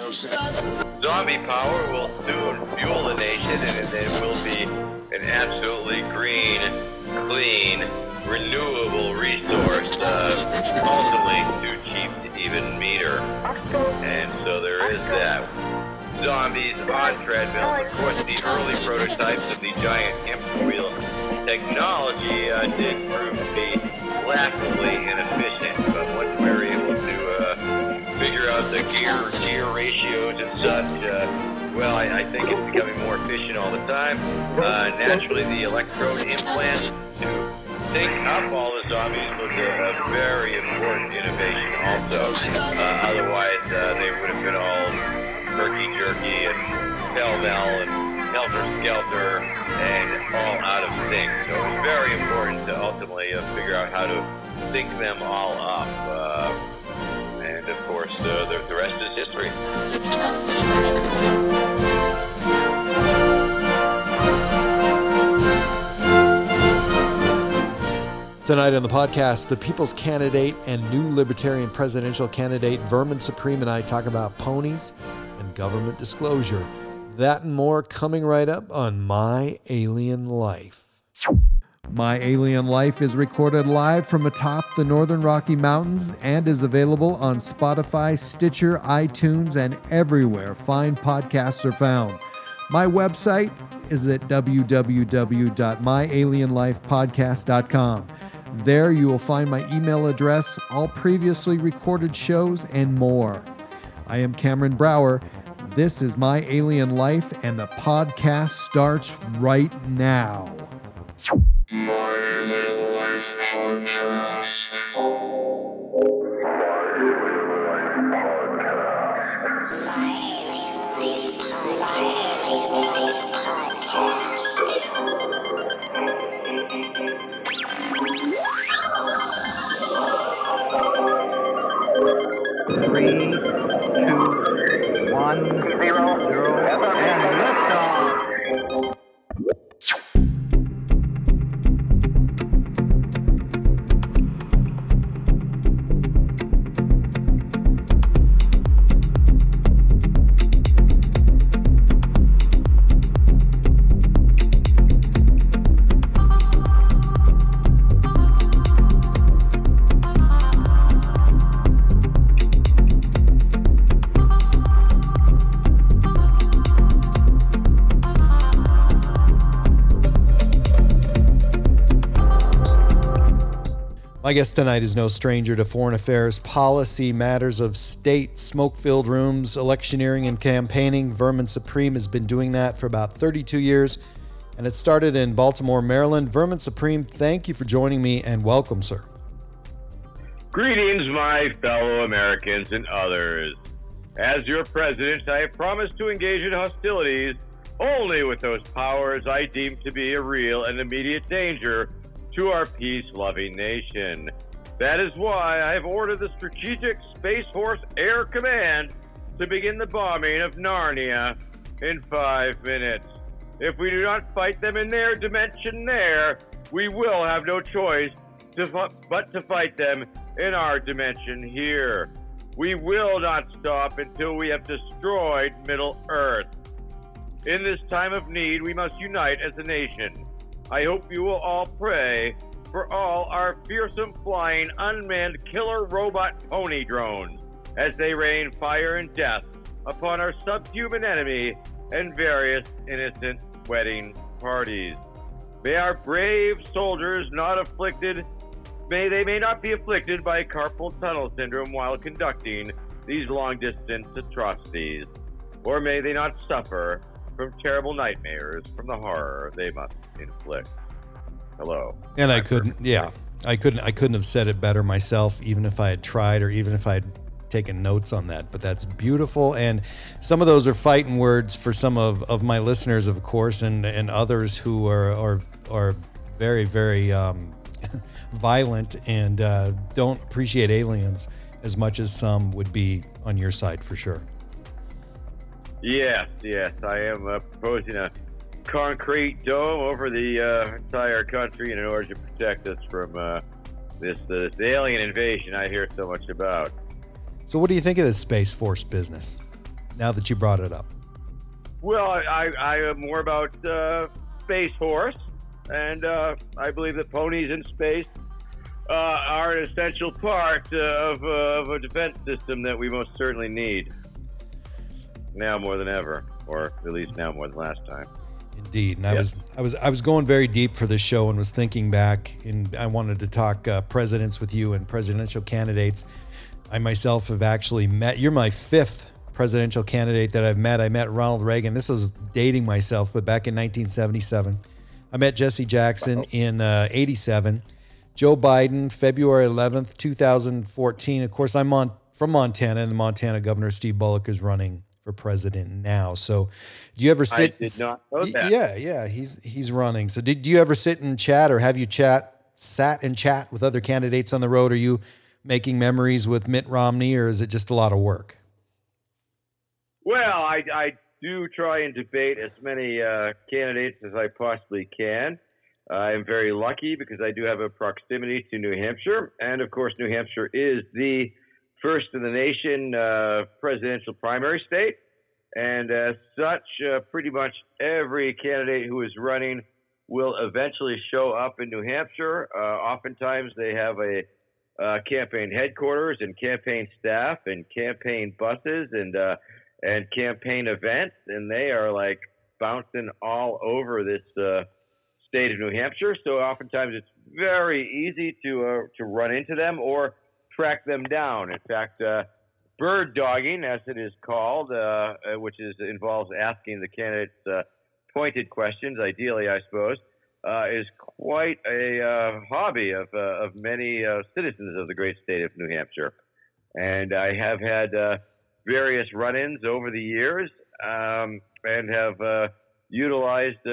Zombie power will soon fuel the nation, and it will be an absolutely green, clean, renewable resource, uh, ultimately too cheap to even meter. And so there is that. Zombies on treadmills. Of course, the early prototypes of the giant hamster wheel technology uh, did prove to be laughably inefficient, but once uh, the gear gear ratios and such, uh, well, I, I think it's becoming more efficient all the time. Uh, naturally, the electrode implant to sync up all the zombies was a, a very important innovation also. Uh, otherwise, uh, they would have been all herky jerky and pell mell and helter skelter and all out of sync. So it was very important to ultimately uh, figure out how to sync them all up. And of course, uh, the, the rest is history. Tonight on the podcast, the People's Candidate and new Libertarian presidential candidate Vermin Supreme and I talk about ponies and government disclosure. That and more coming right up on My Alien Life. My Alien Life is recorded live from atop the Northern Rocky Mountains and is available on Spotify, Stitcher, iTunes, and everywhere fine podcasts are found. My website is at www.myalienlifepodcast.com. There you will find my email address, all previously recorded shows, and more. I am Cameron Brower. This is My Alien Life, and the podcast starts right now. My Alien Life Podcast. My guest tonight is no stranger to foreign affairs, policy, matters of state, smoke filled rooms, electioneering, and campaigning. Vermin Supreme has been doing that for about 32 years, and it started in Baltimore, Maryland. Vermin Supreme, thank you for joining me and welcome, sir. Greetings, my fellow Americans and others. As your president, I have promised to engage in hostilities only with those powers I deem to be a real and immediate danger to our peace loving nation. That is why I have ordered the Strategic Space Force Air Command to begin the bombing of Narnia in five minutes. If we do not fight them in their dimension there, we will have no choice to but to fight them in our dimension here. We will not stop until we have destroyed Middle Earth. In this time of need, we must unite as a nation. I hope you will all pray for all our fearsome flying unmanned killer robot pony drones as they rain fire and death upon our subhuman enemy and various innocent wedding parties. May our brave soldiers not afflicted may they may not be afflicted by carpal tunnel syndrome while conducting these long distance atrocities, or may they not suffer from terrible nightmares from the horror they must inflict. Hello. And I couldn't, yeah, I couldn't, I couldn't have said it better myself, even if I had tried, or even if I had taken notes on that. But that's beautiful, and some of those are fighting words for some of, of my listeners, of course, and and others who are are are very very um, violent and uh, don't appreciate aliens as much as some would be on your side for sure. Yes, yes, I am uh, proposing a concrete dome over the uh, entire country in order to protect us from uh, this, this alien invasion I hear so much about. So, what do you think of this Space Force business? Now that you brought it up. Well, I, I am more about uh, Space Horse, and uh, I believe that ponies in space uh, are an essential part of, uh, of a defense system that we most certainly need now more than ever, or at least now more than last time. Indeed, and I was I was I was going very deep for this show and was thinking back, and I wanted to talk uh, presidents with you and presidential candidates. I myself have actually met. You're my fifth presidential candidate that I've met. I met Ronald Reagan. This is dating myself, but back in 1977, I met Jesse Jackson in uh, '87. Joe Biden, February 11th, 2014. Of course, I'm on from Montana, and the Montana governor Steve Bullock is running for president now. So, do you ever sit? did not know that. Yeah, yeah, he's he's running. So, did you ever sit and chat, or have you chat sat and chat with other candidates on the road? Are you making memories with Mitt Romney, or is it just a lot of work? Well, I, I do try and debate as many uh, candidates as I possibly can. I'm very lucky because I do have a proximity to New Hampshire. And of course, New Hampshire is the first in the nation uh, presidential primary state. And as such, uh, pretty much every candidate who is running will eventually show up in New Hampshire. Uh, oftentimes, they have a uh, campaign headquarters and campaign staff and campaign buses and uh, and campaign events, and they are like bouncing all over this uh, state of New Hampshire. So oftentimes it's very easy to uh, to run into them or track them down. In fact, uh, bird dogging, as it is called, uh, uh, which is involves asking the candidates uh, pointed questions, ideally, I suppose, uh, is quite a uh, hobby of of many citizens of the great state of New Hampshire. And I have had various run-ins over the years, um, and have utilized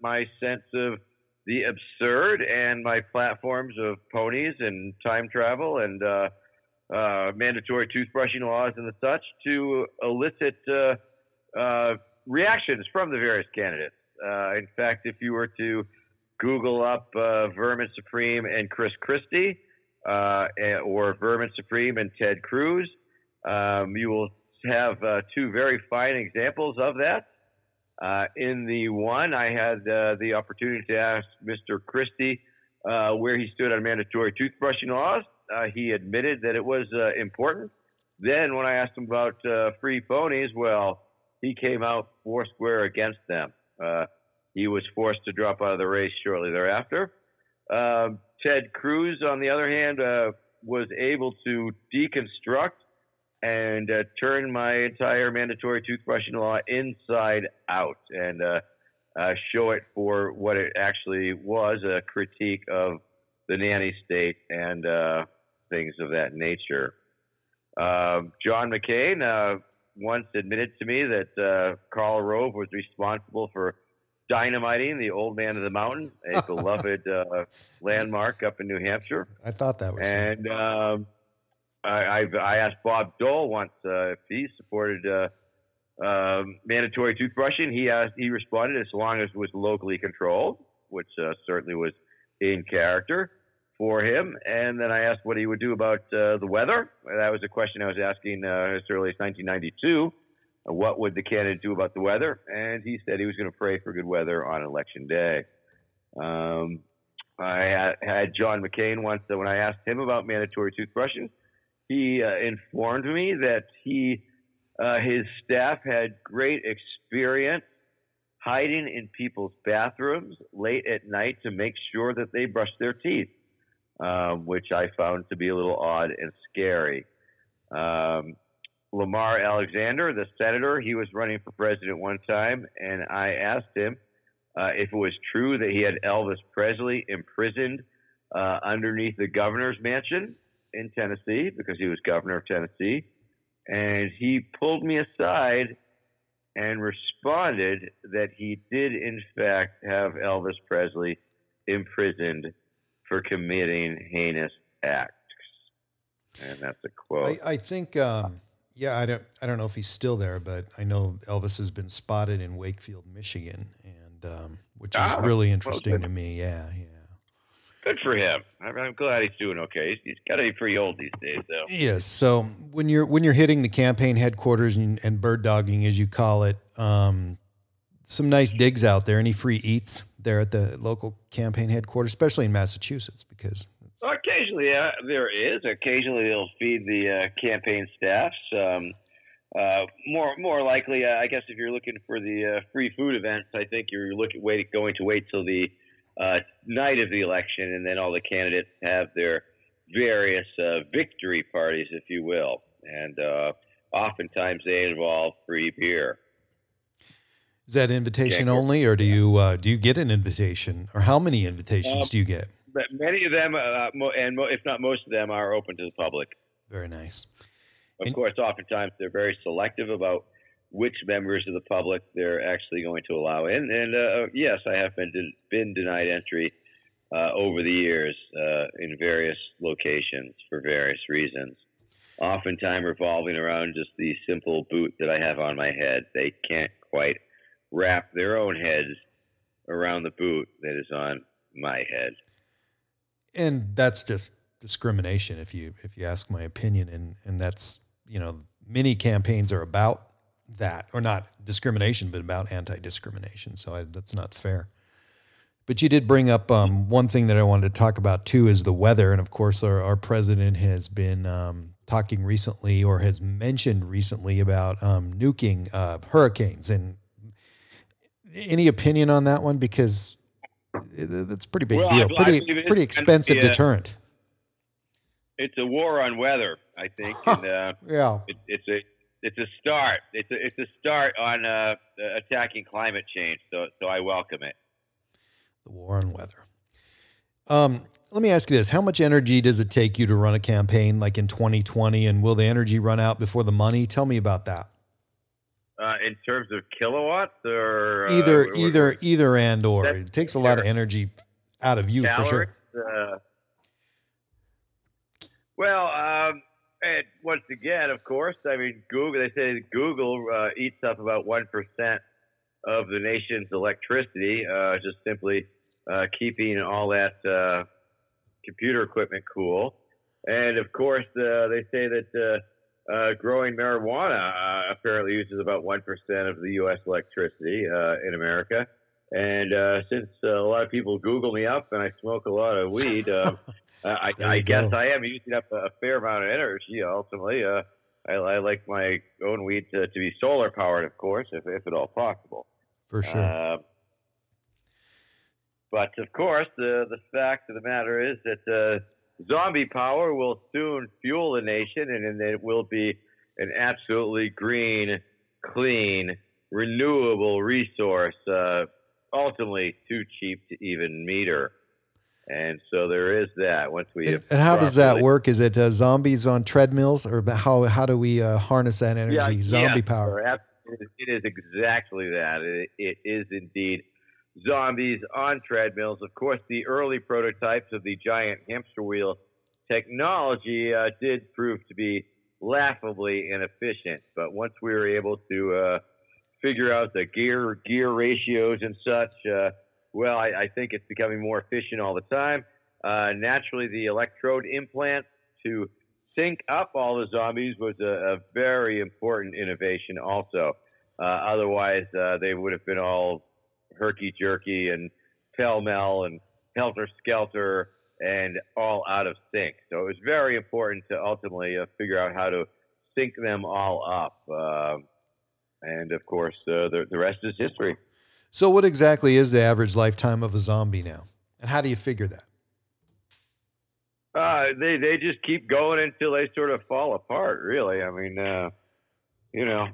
my sense of the absurd and my platforms of ponies and time travel and uh, uh, mandatory toothbrushing laws and the such to elicit uh, uh, reactions from the various candidates. Uh, in fact, if you were to Google up uh, Vermin Supreme and Chris Christie, uh, or Vermin Supreme and Ted Cruz, um, you will have two very fine examples of that. Uh, in the one, I had uh, the opportunity to ask Mr. Christie uh, where he stood on mandatory toothbrushing laws. Uh, he admitted that it was uh, important. Then, when I asked him about uh, free ponies, well, he came out four square against them. He was forced to drop out of the race shortly thereafter. Ted Cruz, on the other hand, was able to deconstruct and uh, turn my entire mandatory toothbrushing law inside out and uh, uh, show it for what it actually was a critique of the nanny state and uh, things of that nature. Um John McCain uh, once admitted to me that uh, Karl Rove was responsible for dynamiting the Old Man of the Mountain, a beloved uh, landmark up in New Hampshire. I thought that was. And um, I, I asked Bob Dole once uh, if he supported uh, um, mandatory toothbrushing. He asked, he responded as long as it was locally controlled, which uh, certainly was in character for him. And then I asked what he would do about uh, the weather. That was a question I was asking uh, as early as 1992. Uh, What would the candidate do about the weather? And he said he was going to pray for good weather on election day. Um, I had, John McCain once when I asked him about mandatory toothbrushing, he uh, informed me that he uh, his staff had great experience hiding in people's bathrooms late at night to make sure that they brushed their teeth, um, which I found to be a little odd and scary. Um, Lamar Alexander, the senator, he was running for president one time, and I asked him uh, if it was true that he had Elvis Presley imprisoned uh, underneath the governor's mansion in Tennessee because he was governor of Tennessee. And he pulled me aside and responded that he did, in fact, have Elvis Presley imprisoned for committing heinous acts. And that's a quote. I, I think, um, yeah, I don't, I don't know if he's still there, but I know Elvis has been spotted in Wakefield, Michigan, and um, which is Ah, really interesting good. to me. Yeah, yeah. Good for him. I'm, glad he's doing okay. He's, he's got to be pretty old these days, though. Yes. So when you're when you're hitting the campaign headquarters and, and bird dogging, as you call it, um, some nice digs out there. Any free eats there at the local campaign headquarters, especially in Massachusetts, because Occasionally, uh, there is. Occasionally, they'll feed the uh, campaign staffs. Um, uh, more, more likely, uh, I guess, if you're looking for the uh, free food events, I think you're looking wait, going to wait till the uh, night of the election, and then all the candidates have their various uh, victory parties, if you will, and uh, oftentimes they involve free beer. is that invitation Yeah, only, or do you uh, do you get an invitation, or how many invitations Um, do you get? But many of them, uh, mo- and mo- if not most of them, are open to the public. Very nice. Of And- course, oftentimes they're very selective about which members of the public they're actually going to allow in. And uh, yes, I have been de- been denied entry uh, over the years uh, in various locations for various reasons. Oftentimes revolving around just the simple boot that I have on my head. They can't quite wrap their own heads around the boot that is on my head. and that's just discrimination if you if you ask my opinion and and that's you know many campaigns are about that or not discrimination but about anti-discrimination. So I, that's not fair. But you did bring up um, one thing that I wanted to talk about too is the weather. And of course our, our president has been um, talking recently or has mentioned recently about um, nuking uh, hurricanes. And any opinion on that one? Because it- that's a pretty big Well, deal I pretty it is pretty kind of expensive deterrent. It's a war on weather, I think. and, uh, Yeah. it, it's a it's a start. It's a it's a start on uh, attacking climate change. So so I welcome it. The war on weather. Um, let me ask you this: How much energy does it take you to run a campaign like in 2020? And will the energy run out before the money? Tell me about that. Uh, in terms of kilowatts or uh, Either, what- either, either, and or. It takes a lot of energy out of you for sure. Uh, well, um, and once again, of course, I mean, Google. They say Google uh, eats up about one percent of the nation's electricity, uh, just simply uh, keeping all that uh, computer equipment cool. And of course, uh, they say that uh, growing marijuana apparently uses about one percent of the U.S. electricity in America. And since a lot of people Google me up and I smoke a lot of weed, um, I, I guess. I am using up a, a fair amount of energy. Ultimately, uh, I, I like my own weed to, to be solar powered, of course, if, if at all possible. For sure. Uh, but of course, the the fact of the matter is that uh, zombie power will soon fuel the nation, and, and it will be an absolutely green, clean, renewable resource. Uh, ultimately, too cheap to even meter. And so there is that. Once we and, how does that work? Is it uh, zombies on treadmills, or how how do we uh, harness that energy? Yeah, Zombie yes, power. It is- it is exactly that. It, it is indeed zombies on treadmills. Of course, the early prototypes of the giant hamster wheel technology uh, did prove to be laughably inefficient. But once we were able to uh, figure out the gear gear ratios and such, uh, well, I, I think it's becoming more efficient all the time. Uh, naturally, the electrode implant to sync up all the zombies was a, a very important innovation also. Uh, otherwise, uh, they would have been all herky jerky and pell mell and helter skelter and all out of sync. So it was very important to ultimately uh, figure out how to sync them all up. Um and of course, uh, the, the rest is history. So, what exactly is the average lifetime of a zombie now, and how do you figure that? Uh, they they just keep going until they sort of fall apart. Really, I mean, uh, you know,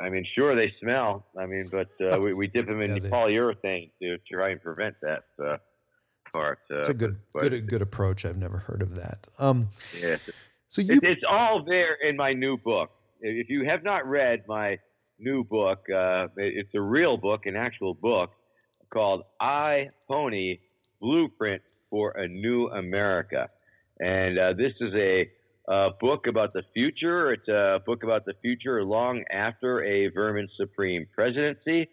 I mean, sure they smell. I mean, but uh, we, we dip them in Yeah, they- polyurethane to try and prevent that uh, part. Uh, It's a good but- good good approach. I've never heard of that. Um, yeah, so you it's, it's all there in my new book. If you have not read my new book, uh, it's a real book, an actual book called "I Pony: Blueprint for a New America," and uh, this is a, uh book about the future. It's a book about the future long after a Vermin Supreme presidency,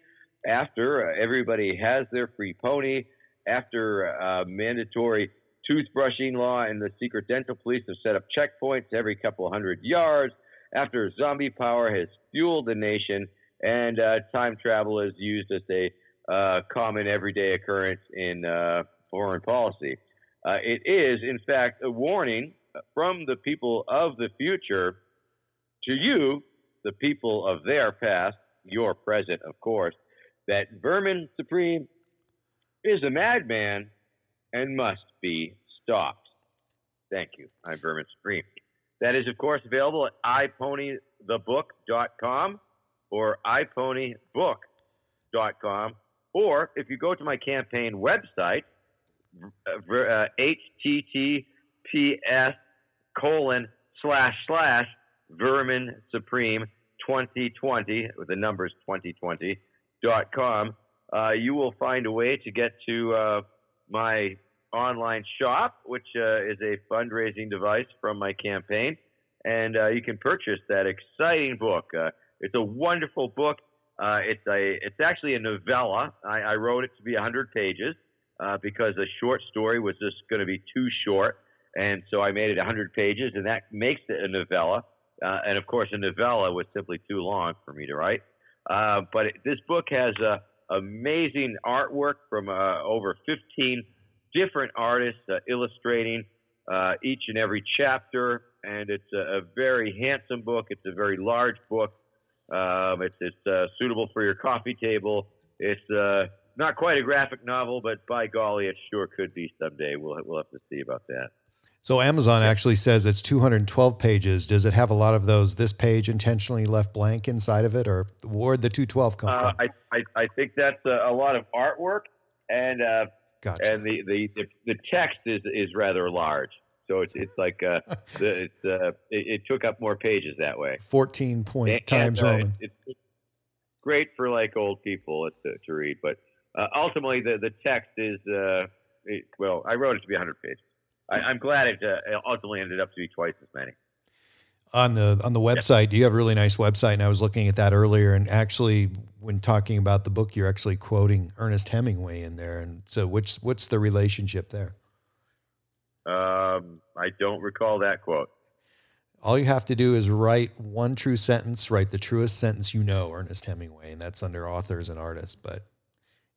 after uh, everybody has their free pony, after uh, mandatory toothbrushing law and the secret dental police have set up checkpoints every couple hundred yards after zombie power has fueled the nation and uh, time travel is used as a uh, common everyday occurrence in uh, foreign policy. Uh, it is, in fact, a warning from the people of the future to you, the people of their past, your present, of course, that Vermin Supreme is a madman and must be stopped. Thank you. I'm Vermin Supreme. That is, of course, available at iPonythebook.com or iPonybook.com. Or if you go to my campaign website, uh, https colon slash slash vermin supreme 2020 with the numbers 2020 dot com uh, you will find a way to get to uh, my online shop which uh, is a fundraising device from my campaign. And uh, you can purchase that exciting book. Uh, it's a wonderful book. Uh, it's a it's actually a novella. I, I wrote it to be 100 pages because a short story was just going to be too short. And so I made it 100 pages, and that makes it a novella. Uh, and of course, a novella was simply too long for me to write. Uh, but it, this book has uh, amazing artwork from uh, over 15 different artists uh, illustrating uh, each and every chapter, and it's a, a, very handsome book. It's a very large book. Um, it's, it's suitable for your coffee table. It's not quite a graphic novel, but by golly, it sure could be someday. We'll we'll have to see about that. So Amazon actually says it's 212 pages. Does it have a lot of those? This page intentionally left blank inside of it, or where'd the 212 come uh, from? I, I, I think that's a, a, lot of artwork, and uh, gotcha. and the, the, the, the, text is is rather large. So it's it's like uh, the, it's uh, it, it, took up more pages that way. 14 point and, times and, uh, Roman. It's, it's great for like old people to, to read, but uh, ultimately the the text is it, well, I wrote it to be 100 pages. I, am glad it uh, ultimately ended up to be twice as many. On the on the website, yeah. you have a really nice website, and I was looking at that earlier. And actually, when talking about the book, you're actually quoting Ernest Hemingway in there. And so, which what's the relationship there? Um, I don't recall that quote. All you have to do is write one true sentence, write the truest sentence you know, Ernest Hemingway, and that's under authors and artists. But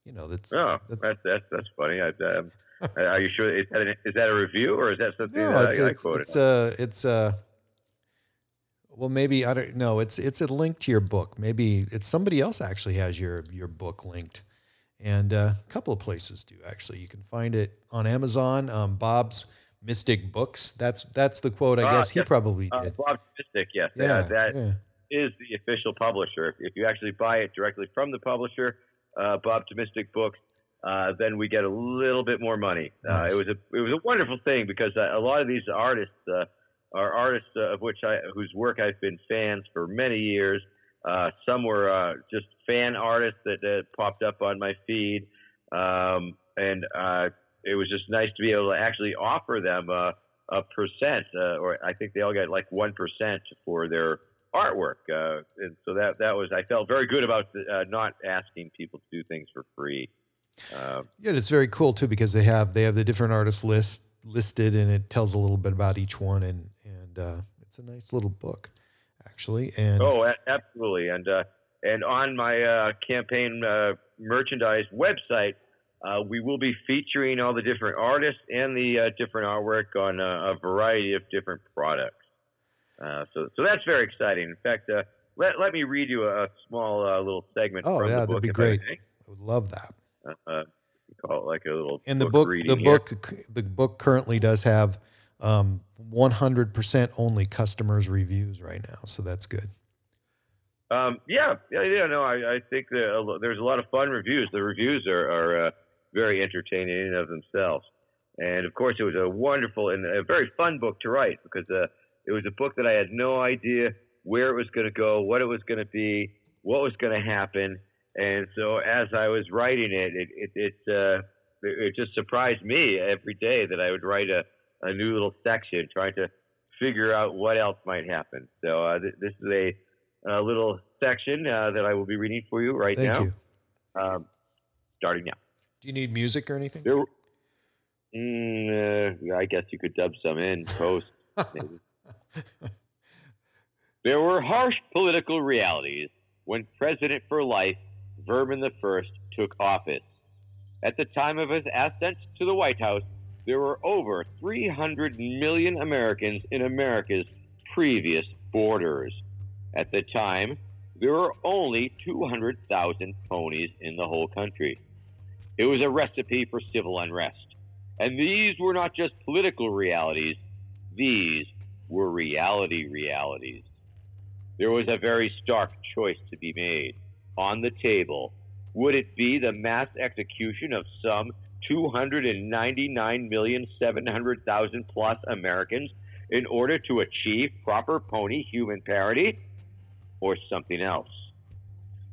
you know, that's oh, that's that's, that's, that's funny. I, um, Are you sure? Is that, an, is that a review or is that something no, that it's, I, it's, quoted? It's a, it's a, well, maybe I don't know. It's it's a link to your book. Maybe it's somebody else actually has your your book linked, and uh, a couple of places do actually. You can find it on Amazon. Um, Bob's Mystic Books. That's that's the quote. I uh, guess he probably uh, did. Bob's Mystic. Yes. Yeah. Uh, that yeah. is the official publisher. If you actually buy it directly from the publisher, uh, Bob Mystic Books, uh, then we get a little bit more money. Nice. Uh, it was a it was a wonderful thing because uh, a lot of these artists uh, are artists uh, of which I whose work I've been fans for many years. some were just fan artists that, that, popped up on my feed, um, and it was just nice to be able to actually offer them a percent, or I think they all got like one percent for their artwork, and so that that was I felt very good about not asking people to do things for free. Uh, yeah, it's very cool too because they have they have the different artists list listed and it tells a little bit about each one and and uh, it's a nice little book actually. And oh, absolutely, and uh, and on my uh, campaign uh, merchandise website, uh, we will be featuring all the different artists and the different artwork on a, a, variety of different products. so so that's very exciting. In fact, let let me read you a, small little segment. Oh from yeah, the book, that'd be great. I, I would love that. Uh, call it like a little. In the book, the here. book, the book currently does have um, 100% only customers reviews right now, so that's good. Um, yeah, yeah, yeah. No, I, I think that there's a lot of fun reviews. The reviews are, are uh, very entertaining in of themselves, and of course, it was a wonderful and a very fun book to write because uh, it was a book that I had no idea where it was going to go, what it was going to be, what was going to happen, and so as I was writing it, it it it, uh, it just surprised me every day that I would write a, a new little section trying to figure out what else might happen. So uh, th- this is a, a little section uh, that I will be reading for you right Thank now. You. Um, starting now. Do you need music or anything? There, Mm, uh, I guess you could dub some in post. There were harsh political realities when President for Life Vermin I took office. At the time of his ascent to the White House, there were over 300 million Americans in America's previous borders. At the time, there were only 200,000 ponies in the whole country. It was a recipe for civil unrest. And these were not just political realities, these were reality realities. There was a very stark choice to be made. On the table, would it be the mass execution of some 299,700,000 plus Americans in order to achieve proper pony human parity? Or something else?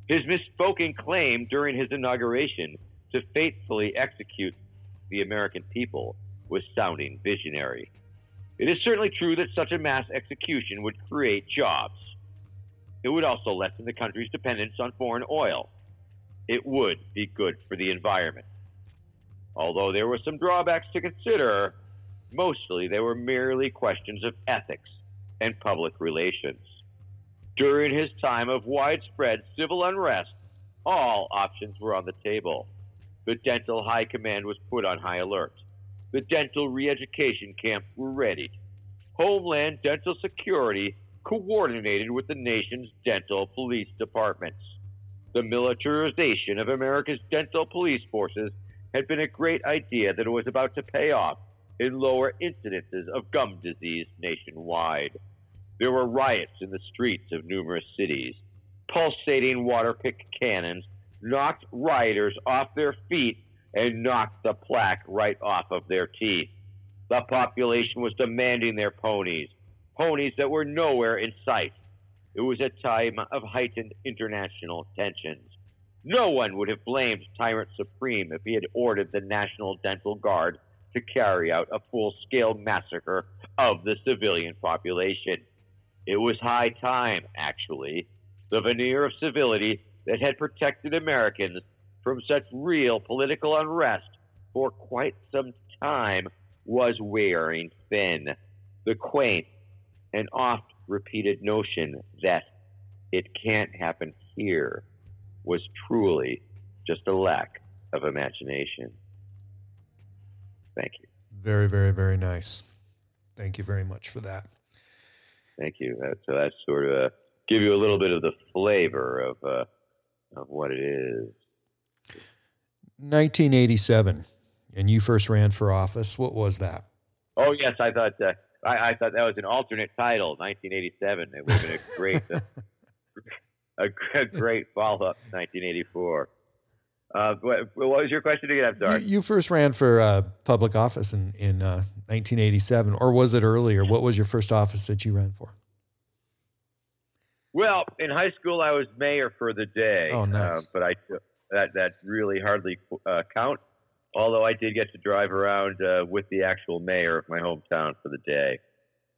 His misspoken claim during his inauguration to faithfully execute the American people was sounding visionary. It is certainly true that such a mass execution would create jobs. It would also lessen the country's dependence on foreign oil. It would be good for the environment. Although there were some drawbacks to consider, mostly they were merely questions of ethics and public relations. During his time of widespread civil unrest, all options were on the table. The Dental High Command was put on high alert. The dental re education camps were ready. Homeland Dental Security coordinated with the nation's dental police departments. The militarization of America's dental police forces had been a great idea that was about to pay off in lower incidences of gum disease nationwide. There were riots in the streets of numerous cities. Pulsating water pick cannons knocked rioters off their feet and knocked the plaque right off of their teeth. The population was demanding their ponies, ponies that were nowhere in sight. It was a time of heightened international tensions. No one would have blamed Tyrant Supreme if he had ordered the National Dental Guard to carry out a full scale massacre of the civilian population. It was high time, actually. The veneer of civility that had protected Americans from such real political unrest for quite some time was wearing thin. The quaint and oft repeated notion that it can't happen here was truly just a lack of imagination. Thank you. Very, very, very nice. Thank you very much for that. Thank you. That, so that's sort of a, give you a little bit of the flavor of uh, of what it is. 1987, and you first ran for office. What was that? Oh yes, I thought uh, I, I, thought that was an alternate title, 1987. It would have been a great uh, a, a, great follow up, 1984. Uh, what, what, was your question again? I'm sorry. You, you first ran for uh, public office in in 1987, uh, or was it earlier? What was your first office that you ran for? Well, in high school, I was mayor for the day. Oh, nice. Uh, but I that that really hardly uh, counts. Although I did get to drive around uh, with the actual mayor of my hometown for the day,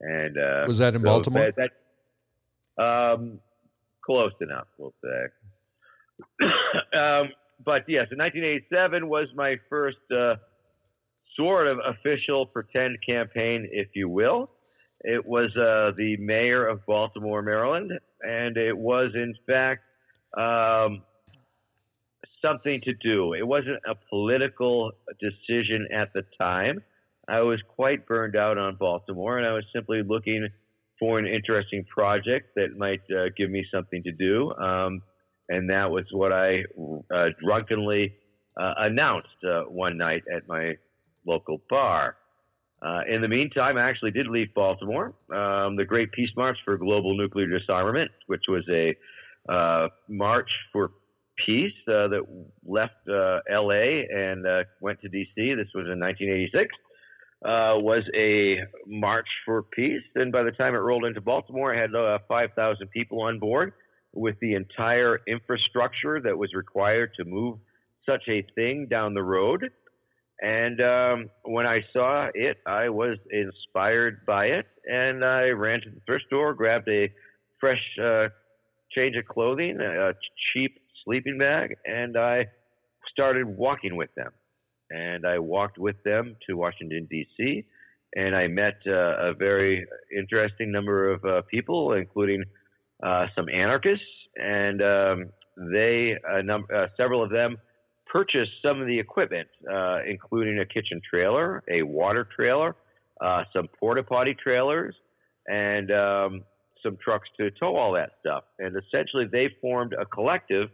and uh, was that in so Baltimore? That, that, um, close enough, we'll say. um, but yes, in 1987 was my first uh, sort of official pretend campaign, if you will. It was uh, the mayor of Baltimore, Maryland, and it was in fact um, something to do. It wasn't a political decision at the time. I was quite burned out on Baltimore, and I was simply looking for an interesting project that might uh, give me something to do. Um, and that was what I uh, drunkenly uh, announced uh, one night at my local bar. Uh, in the meantime, I actually did leave Baltimore. Um, the Great Peace March for Global Nuclear Disarmament, which was a uh, march for peace that left L.A. and went to D.C. This was in 1986. Uh, was a march for peace, and by the time it rolled into Baltimore, it had 5,000 people on board with the entire infrastructure that was required to move such a thing down the road. And um, when I saw it, I was inspired by it, and I ran to the thrift store, grabbed a fresh uh, change of clothing, a cheap sleeping bag, and I started walking with them. And I walked with them to Washington D.C. and I met uh, a very interesting number of uh, people, including uh, some anarchists, and um, they num- uh, several of them purchased some of the equipment, uh, including a kitchen trailer, a water trailer, uh, some porta potty trailers, and um, some trucks to tow all that stuff. And essentially, they formed a collective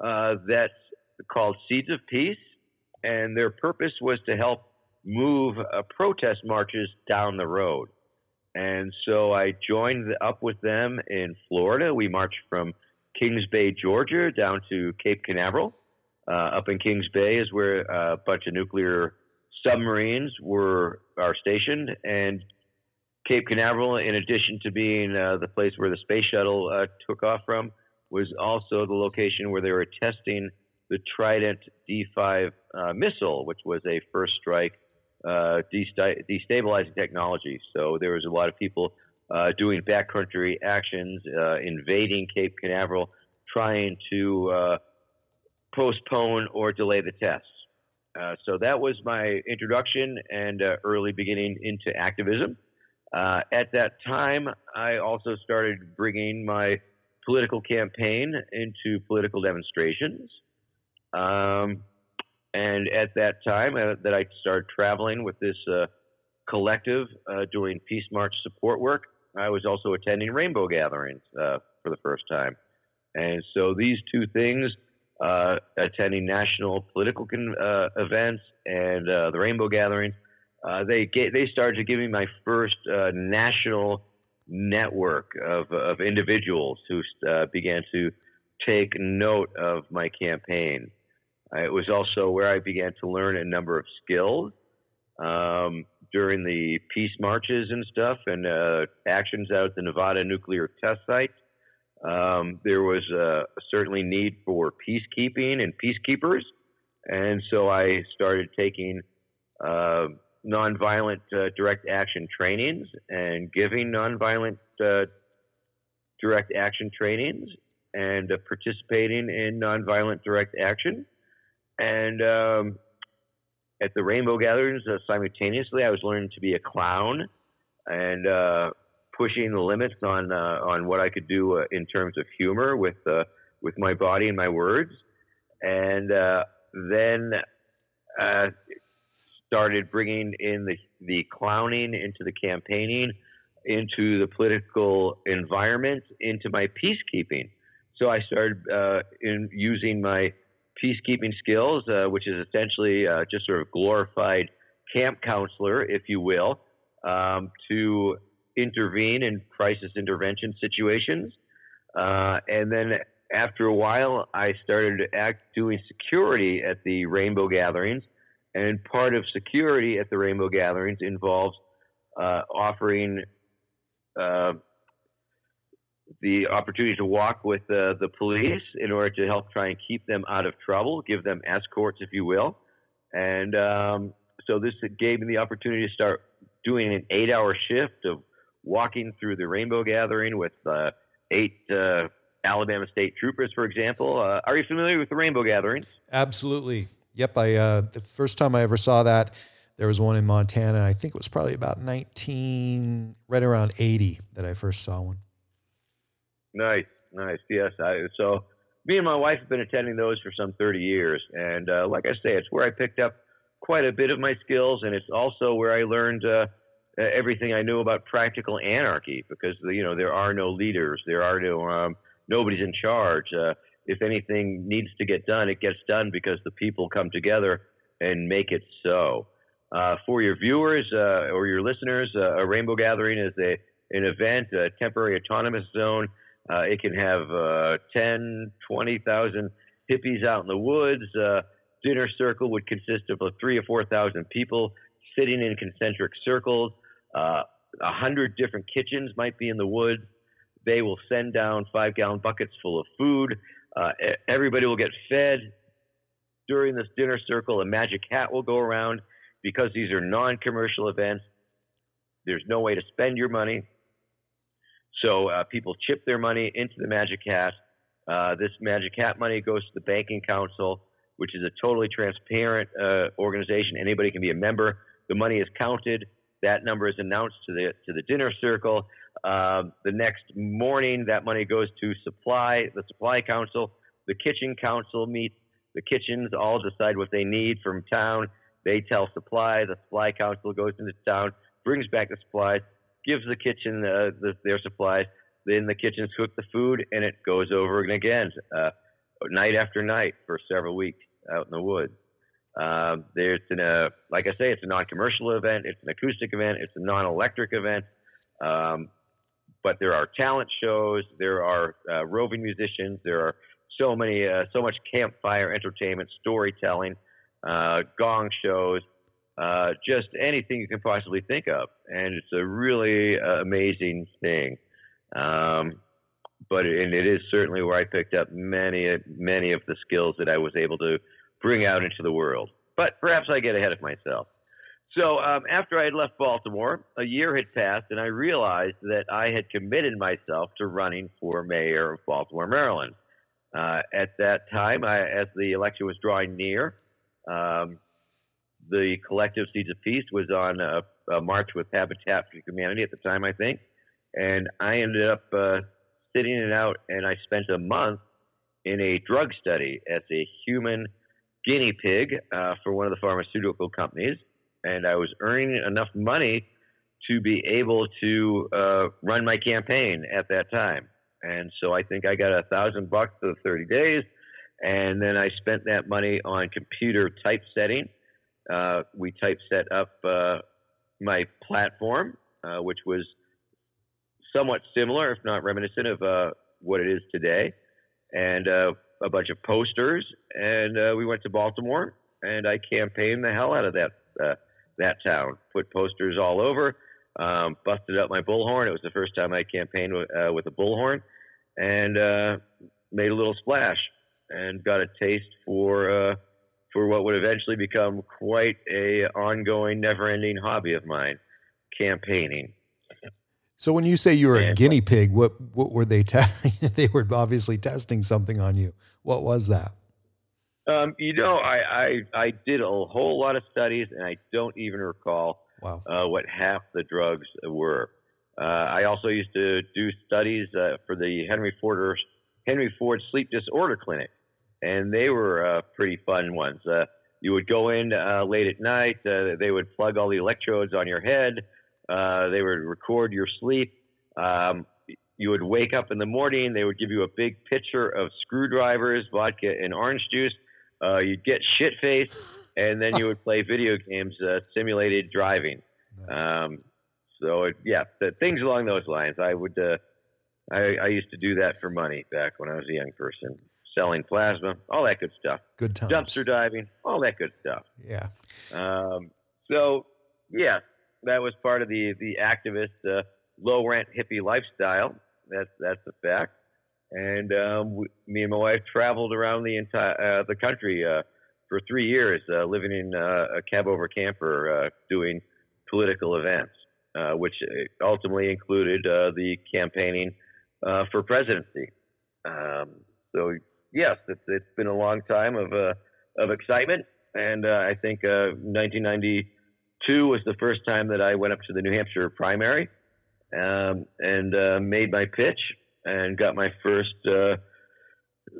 that's called Seeds of Peace, and their purpose was to help move uh, protest marches down the road. And so I joined up with them in Florida. We marched from Kings Bay, Georgia, down to Cape Canaveral. Uh, up in Kings Bay is where a bunch of nuclear submarines were are stationed, and Cape Canaveral, in addition to being uh, the place where the space shuttle uh, took off from, was also the location where they were testing the Trident D5 uh, missile, which was a first strike uh, destabilizing technology. So there was a lot of people uh, doing backcountry actions, uh, invading Cape Canaveral, trying to uh, postpone or delay the tests. Uh, so that was my introduction and early beginning into activism. at that time, I also started bringing my political campaign into political demonstrations. Um, and at that time, uh, that I started traveling with this uh, collective uh, doing Peace March support work. I was also attending rainbow gatherings uh, for the first time. And so these two things, uh, attending national political con- events and the rainbow gatherings, they get, they started to give me my first national network of, of individuals who began to take note of my campaign. Uh, it was also where I began to learn a number of skills um, during the peace marches and stuff and uh, actions out at the Nevada nuclear test site. Um, there was uh, certainly need for peacekeeping and peacekeepers. And so I started taking uh, nonviolent uh, direct action trainings and giving nonviolent uh, direct action trainings and uh, participating in nonviolent direct action. And um, at the Rainbow Gatherings, uh, simultaneously, I was learning to be a clown and uh, pushing the limits on uh, on what I could do uh, in terms of humor with uh, with my body and my words. And uh, then uh, started bringing in the the clowning into the campaigning, into the political environment, into my peacekeeping. So I started in using my peacekeeping skills, uh, which is essentially uh, just sort of glorified camp counselor, if you will, um, to intervene in crisis intervention situations. Uh, and then after a while, I started act doing security at the Rainbow Gatherings. And part of security at the Rainbow Gatherings involves uh, offering uh, the opportunity to walk with uh, the police in order to help try and keep them out of trouble, give them escorts, if you will. And um, so this gave me the opportunity to start doing an eight hour shift of walking through the rainbow gathering with uh, eight uh, Alabama State troopers, for example. Uh, are you familiar with the rainbow gatherings? Absolutely. Yep. I uh, the first time I ever saw that, there was one in Montana. I think it was probably about 19, right around 80 that I first saw one. Nice, nice. Yes, I, so me and my wife have been attending those for some 30 years, and uh, like I say, it's where I picked up quite a bit of my skills, and it's also where I learned uh, everything I knew about practical anarchy because you know there are no leaders, there are no um, nobody's in charge. Uh, if anything needs to get done, it gets done because the people come together and make it so. Uh, for your viewers uh, or your listeners, uh, a rainbow gathering is a an event, a temporary autonomous zone uh, it can have uh, 10, 20,000 hippies out in the woods. Uh, dinner circle would consist of uh, three or 4,000 people sitting in concentric circles. Uh, a hundred different kitchens might be in the woods. They will send down five gallon buckets full of food. Uh, everybody will get fed. During this dinner circle, a magic hat will go around because these are non commercial events. There's no way to spend your money. So uh, people chip their money into the Magic Hat. Uh, this Magic Hat money goes to the Banking Council, which is a totally transparent uh, organization. Anybody can be a member. The money is counted. That number is announced to the to the dinner circle. Um, the next morning, that money goes to supply, the supply council. The kitchen council meets. The kitchens all decide what they need from town. They tell supply. The supply council goes into town, brings back the supplies, gives the kitchen uh, the, their supplies. Then the kitchens cook the food, and it goes over and again, uh, night after night for several weeks out in the woods. Um, there's an, uh, like I say, it's a non-commercial event. It's an acoustic event. It's a non-electric event. Um, but there are talent shows. There are uh, roving musicians. There are so many, uh, so much campfire entertainment, storytelling, uh, gong shows, uh, just anything you can possibly think of. And it's a really uh, amazing thing. Um, but and it is certainly where I picked up many, many of the skills that I was able to bring out into the world. But perhaps I get ahead of myself. So um, after I had left Baltimore, a year had passed, and I realized that I had committed myself to running for mayor of Baltimore, Maryland. Uh, at that time, I, as the election was drawing near, um, the collective Seeds of Peace was on a, a, march with Habitat for Humanity at the time, I think, and I ended up uh, sitting it out, and I spent a month in a drug study as a human guinea pig uh, for one of the pharmaceutical companies, and I was earning enough money to be able to uh, run my campaign at that time. And so I think I got a thousand bucks for the 30 days, and then I spent that money on computer typesetting. Uh, we typeset up uh, my platform, uh, which was somewhat similar, if not reminiscent of uh, what it is today. And uh, a bunch of posters, and uh, we went to Baltimore, and I campaigned the hell out of that uh, that town. Put posters all over, um, busted up my bullhorn. It was the first time I campaigned uh, with a bullhorn, and uh, made a little splash, and got a taste for uh, for what would eventually become quite a ongoing, never-ending hobby of mine, campaigning. So when you say you were a guinea pig, what what were they? Te- they were obviously testing something on you. What was that? Um, you know, I, I I did a whole lot of studies, and I don't even recall wow. uh, what half the drugs were. Uh, I also used to do studies uh, for the Henry Ford Henry Ford Sleep Disorder Clinic, and they were uh, pretty fun ones. Uh, you would go in uh, late at night. they would plug all the electrodes on your head uh, they would record your sleep. Um, you would wake up in the morning. They would give you a big pitcher of screwdrivers, vodka, and orange juice. Uh, you'd get shit faced, and then you would play video games, uh, simulated driving. Um, so it, yeah, the, things along those lines. I would. Uh, I, I used to do that for money back when I was a young person, selling plasma, all that good stuff. Good times. Dumpster diving, all that good stuff. Yeah. Um, so yeah, that was part of the the activist uh, low rent hippie lifestyle. That's that's a fact. And um, we, me and my wife traveled around the entire uh, the country uh, for three years, uh, living in uh, a cab over camper, uh, doing political events, which ultimately included the campaigning for presidency. Um, so yes, it's, it's been a long time of of excitement, and I think 1990 Two was the first time that I went up to the New Hampshire primary um, and uh, made my pitch and got my first uh,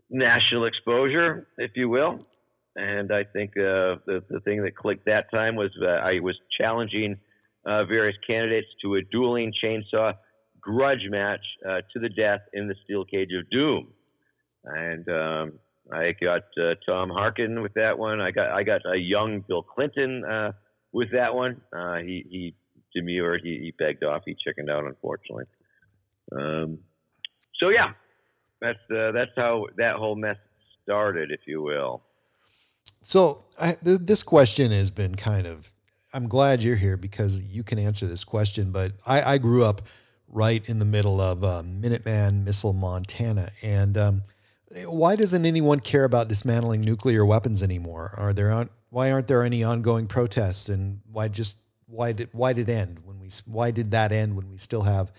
national exposure, if you will. And I think uh, the, the thing that clicked that time was uh, I was challenging uh, various candidates to a dueling chainsaw grudge match uh, to the death in the steel cage of doom. And um, I got Tom Harkin with that one. I got I got a young Bill Clinton with that one. Uh, he he demurred. He, he begged off. He chickened out, unfortunately. Um, so yeah, that's uh, that's how that whole mess started, if you will. So I, th- this question has been kind of. I'm glad you're here because you can answer this question. But I, I grew up right in the middle of uh, Minuteman Missile, Montana, and um, why doesn't anyone care about dismantling nuclear weapons anymore? Are there why aren't there any ongoing protests and why just why did why did end when we why did that end when we still have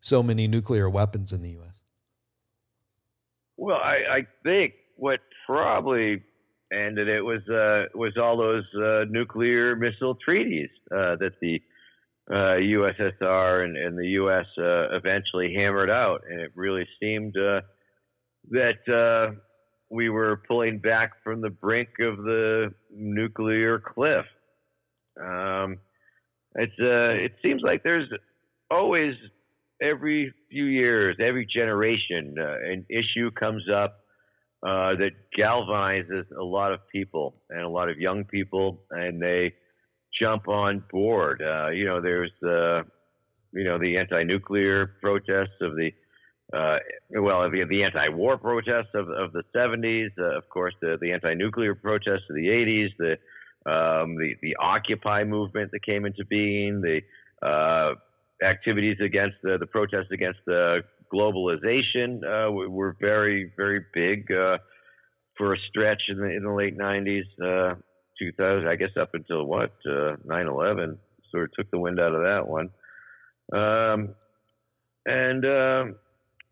so many nuclear weapons in the U.S. Well, I, I think what probably ended it was uh, was all those uh, nuclear missile treaties uh, that the uh, USSR and, and the U.S. Uh, eventually hammered out, and it really seemed uh, that uh, we were pulling back from the brink of the nuclear cliff. Um, it's uh, it seems like there's always every few years, every generation, uh, an issue comes up uh, that galvanizes a lot of people and a lot of young people, and they jump on board. Uh, you know, there's the, you know, the anti-nuclear protests of the, uh, well, the, the anti-war protests of, of the 70s, uh, of course, the, the anti-nuclear protests of the 80s, the, um, the, the Occupy movement that came into being, the uh, activities against the, the protests against the globalization uh, were very, very big uh, for a stretch in the, in the late 90s. Uh, 2000, I guess up until what, uh, 9/11, sort of took the wind out of that one. Um, and uh,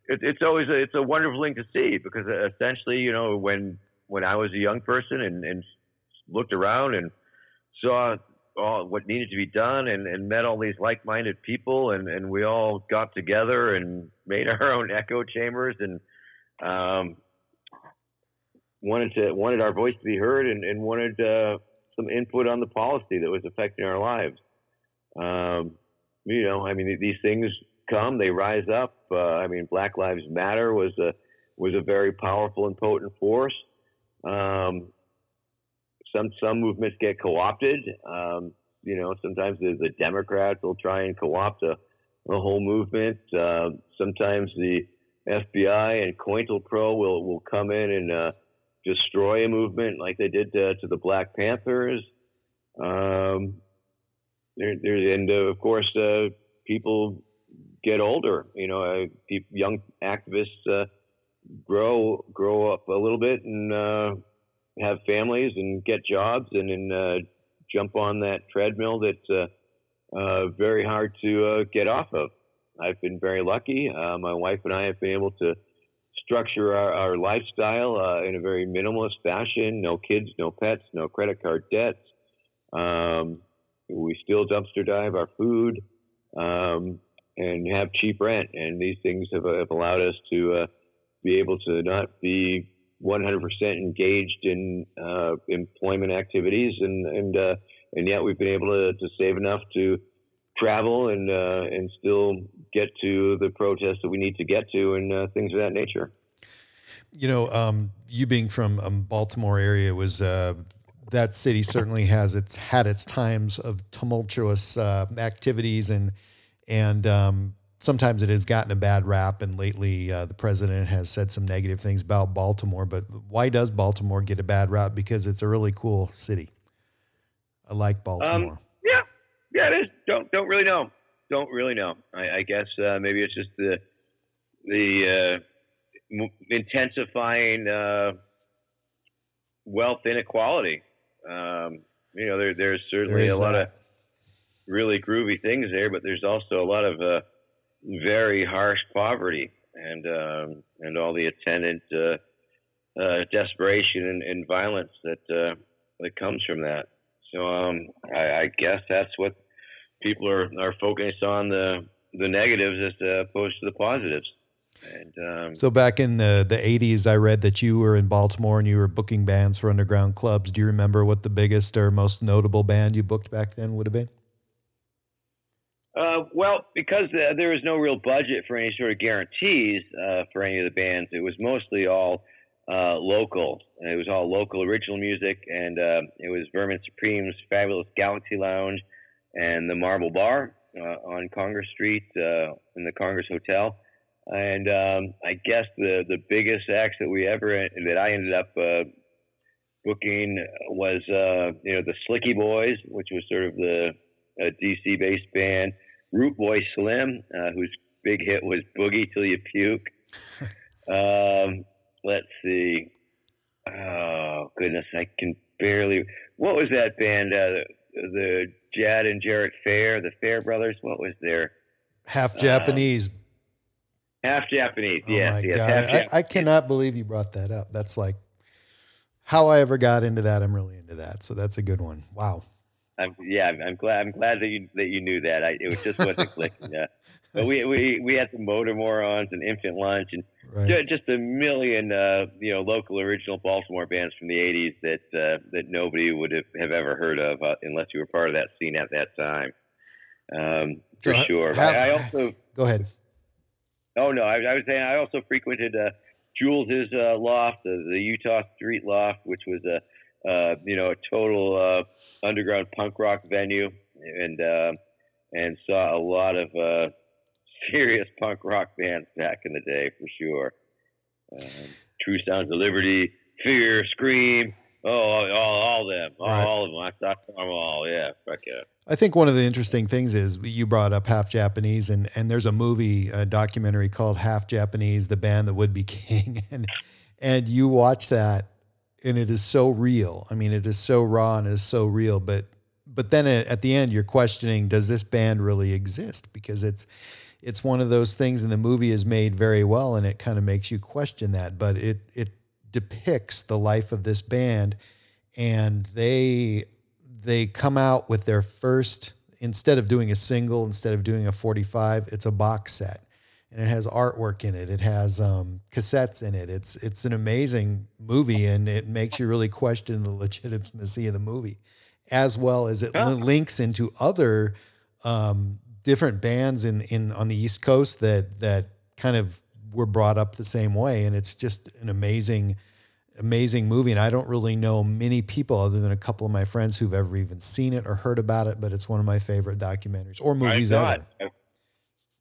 it, it's always a, it's a wonderful thing to see because essentially, you know, when when I was a young person and, and looked around and saw all what needed to be done and, and met all these like-minded people and, and we all got together and made our own echo chambers and um, wanted to wanted our voice to be heard and, and wanted uh, some input on the policy that was affecting our lives. Um, you know, I mean, these things come, they rise up. Uh, I mean, Black Lives Matter was a was a very powerful and potent force. Um, some some movements get co-opted. Um, you know, sometimes the, the, Democrats will try and co-opt a, a whole movement. Uh, sometimes the FBI and COINTELPRO will will come in and uh, destroy a movement like they did to, to the Black Panthers. Um, there, there, and uh, of course, uh, people get older. You know, young activists uh, grow grow up a little bit and uh, have families and get jobs and then uh, jump on that treadmill that's very hard to get off of. I've been very lucky. my wife and I have been able to structure our, our lifestyle uh, in a very minimalist fashion. No kids, no pets, no credit card debts. Um, we still dumpster dive our food um, and have cheap rent. And these things have, have allowed us to uh, be able to not be 100% engaged in uh, employment activities, and and uh, and yet we've been able to, to save enough to travel and uh, and still get to the protests that we need to get to and uh, things of that nature. You know, um, you being from um, Baltimore area was uh, that city certainly has its had its times of tumultuous uh, activities and and um, sometimes it has gotten a bad rap. And lately, uh, the president has said some negative things about Baltimore. But why does Baltimore get a bad rap? Because it's a really cool city. I like Baltimore. Um, yeah, yeah, it is. Don't don't really know. Don't really know. I, I guess uh, maybe it's just the the uh, intensifying uh, wealth inequality. Um, you know, there, there's certainly there a lot that. of really groovy things there, but there's also a lot of uh, very harsh poverty and um, and all the attendant uh, uh, desperation and, and, violence that uh, that comes from that. So um, I, I, guess that's what people are are focused on the the negatives as opposed to the positives. And, um, so back in the the eighties, I read that you were in Baltimore and you were booking bands for underground clubs. Do you remember what the biggest or most notable band you booked back then would have been? Uh, well, because uh, there was no real budget for any sort of guarantees uh, for any of the bands, it was mostly all uh, local. It was all local original music, and uh, it was Vermin Supreme's Fabulous Galaxy Lounge and the Marble Bar uh, on Congress Street in the Congress Hotel and um, I guess the the biggest acts that we ever that I ended up booking was you know the Slicky Boys, which was sort of the DC based band, Root Boy Slim, uh, whose big hit was Boogie Till You Puke. um, let's see. Oh goodness, I can barely. What was that band? Uh, the Jad and Jarrett Fair, the Fair Brothers. What was their half Japanese? Half Japanese, oh yes, yes. Half I, I, cannot believe you brought that up. That's like how I ever got into that, I'm really into that. So that's a good one. Wow. I'm, yeah, I'm, I'm glad. I'm glad that you that you knew that. I, it was just wasn't clicking. Yeah, but we we we had some motor morons and infant lunch and Right. just a million uh, you know local original Baltimore bands from the '80s that uh, that nobody would have, have ever heard of uh, unless you were part of that scene at that time. Um, for So, sure. have- I, I also Go ahead. Oh no, I, I was saying I also frequented uh, Jules's uh, loft, uh, the Utah Street Loft, which was a uh, you know a total uh, underground punk rock venue, and uh, and saw a lot of uh, serious punk rock bands back in the day for sure. Um, True Sounds of Liberty, Fear, Scream, oh all, all, them, all, Right. all of them. I saw them all. Yeah, fuck yeah. I think one of the interesting things is you brought up half Japanese, and and there's a movie, a documentary called Half Japanese, the band that would be king, and and you watch that, and it is so real. I mean, it is so raw and is so real. But but then at the end, you're questioning, does this band really exist? Because it's it's one of those things, and the movie is made very well, and it kind of makes you question that. But it it depicts the life of this band, and they they come out with their first instead of doing a single instead of doing a 45 it's a box set and it has artwork in it it has um, cassettes in it it's it's an amazing movie and it makes you really question the legitimacy of the movie as well as it Yeah. links into other um, different bands in in on the east coast that that kind of were brought up the same way and it's just an amazing amazing movie and i don't really know many people other than a couple of my friends who've ever even seen it or heard about it but it's one of my favorite documentaries or movies ever.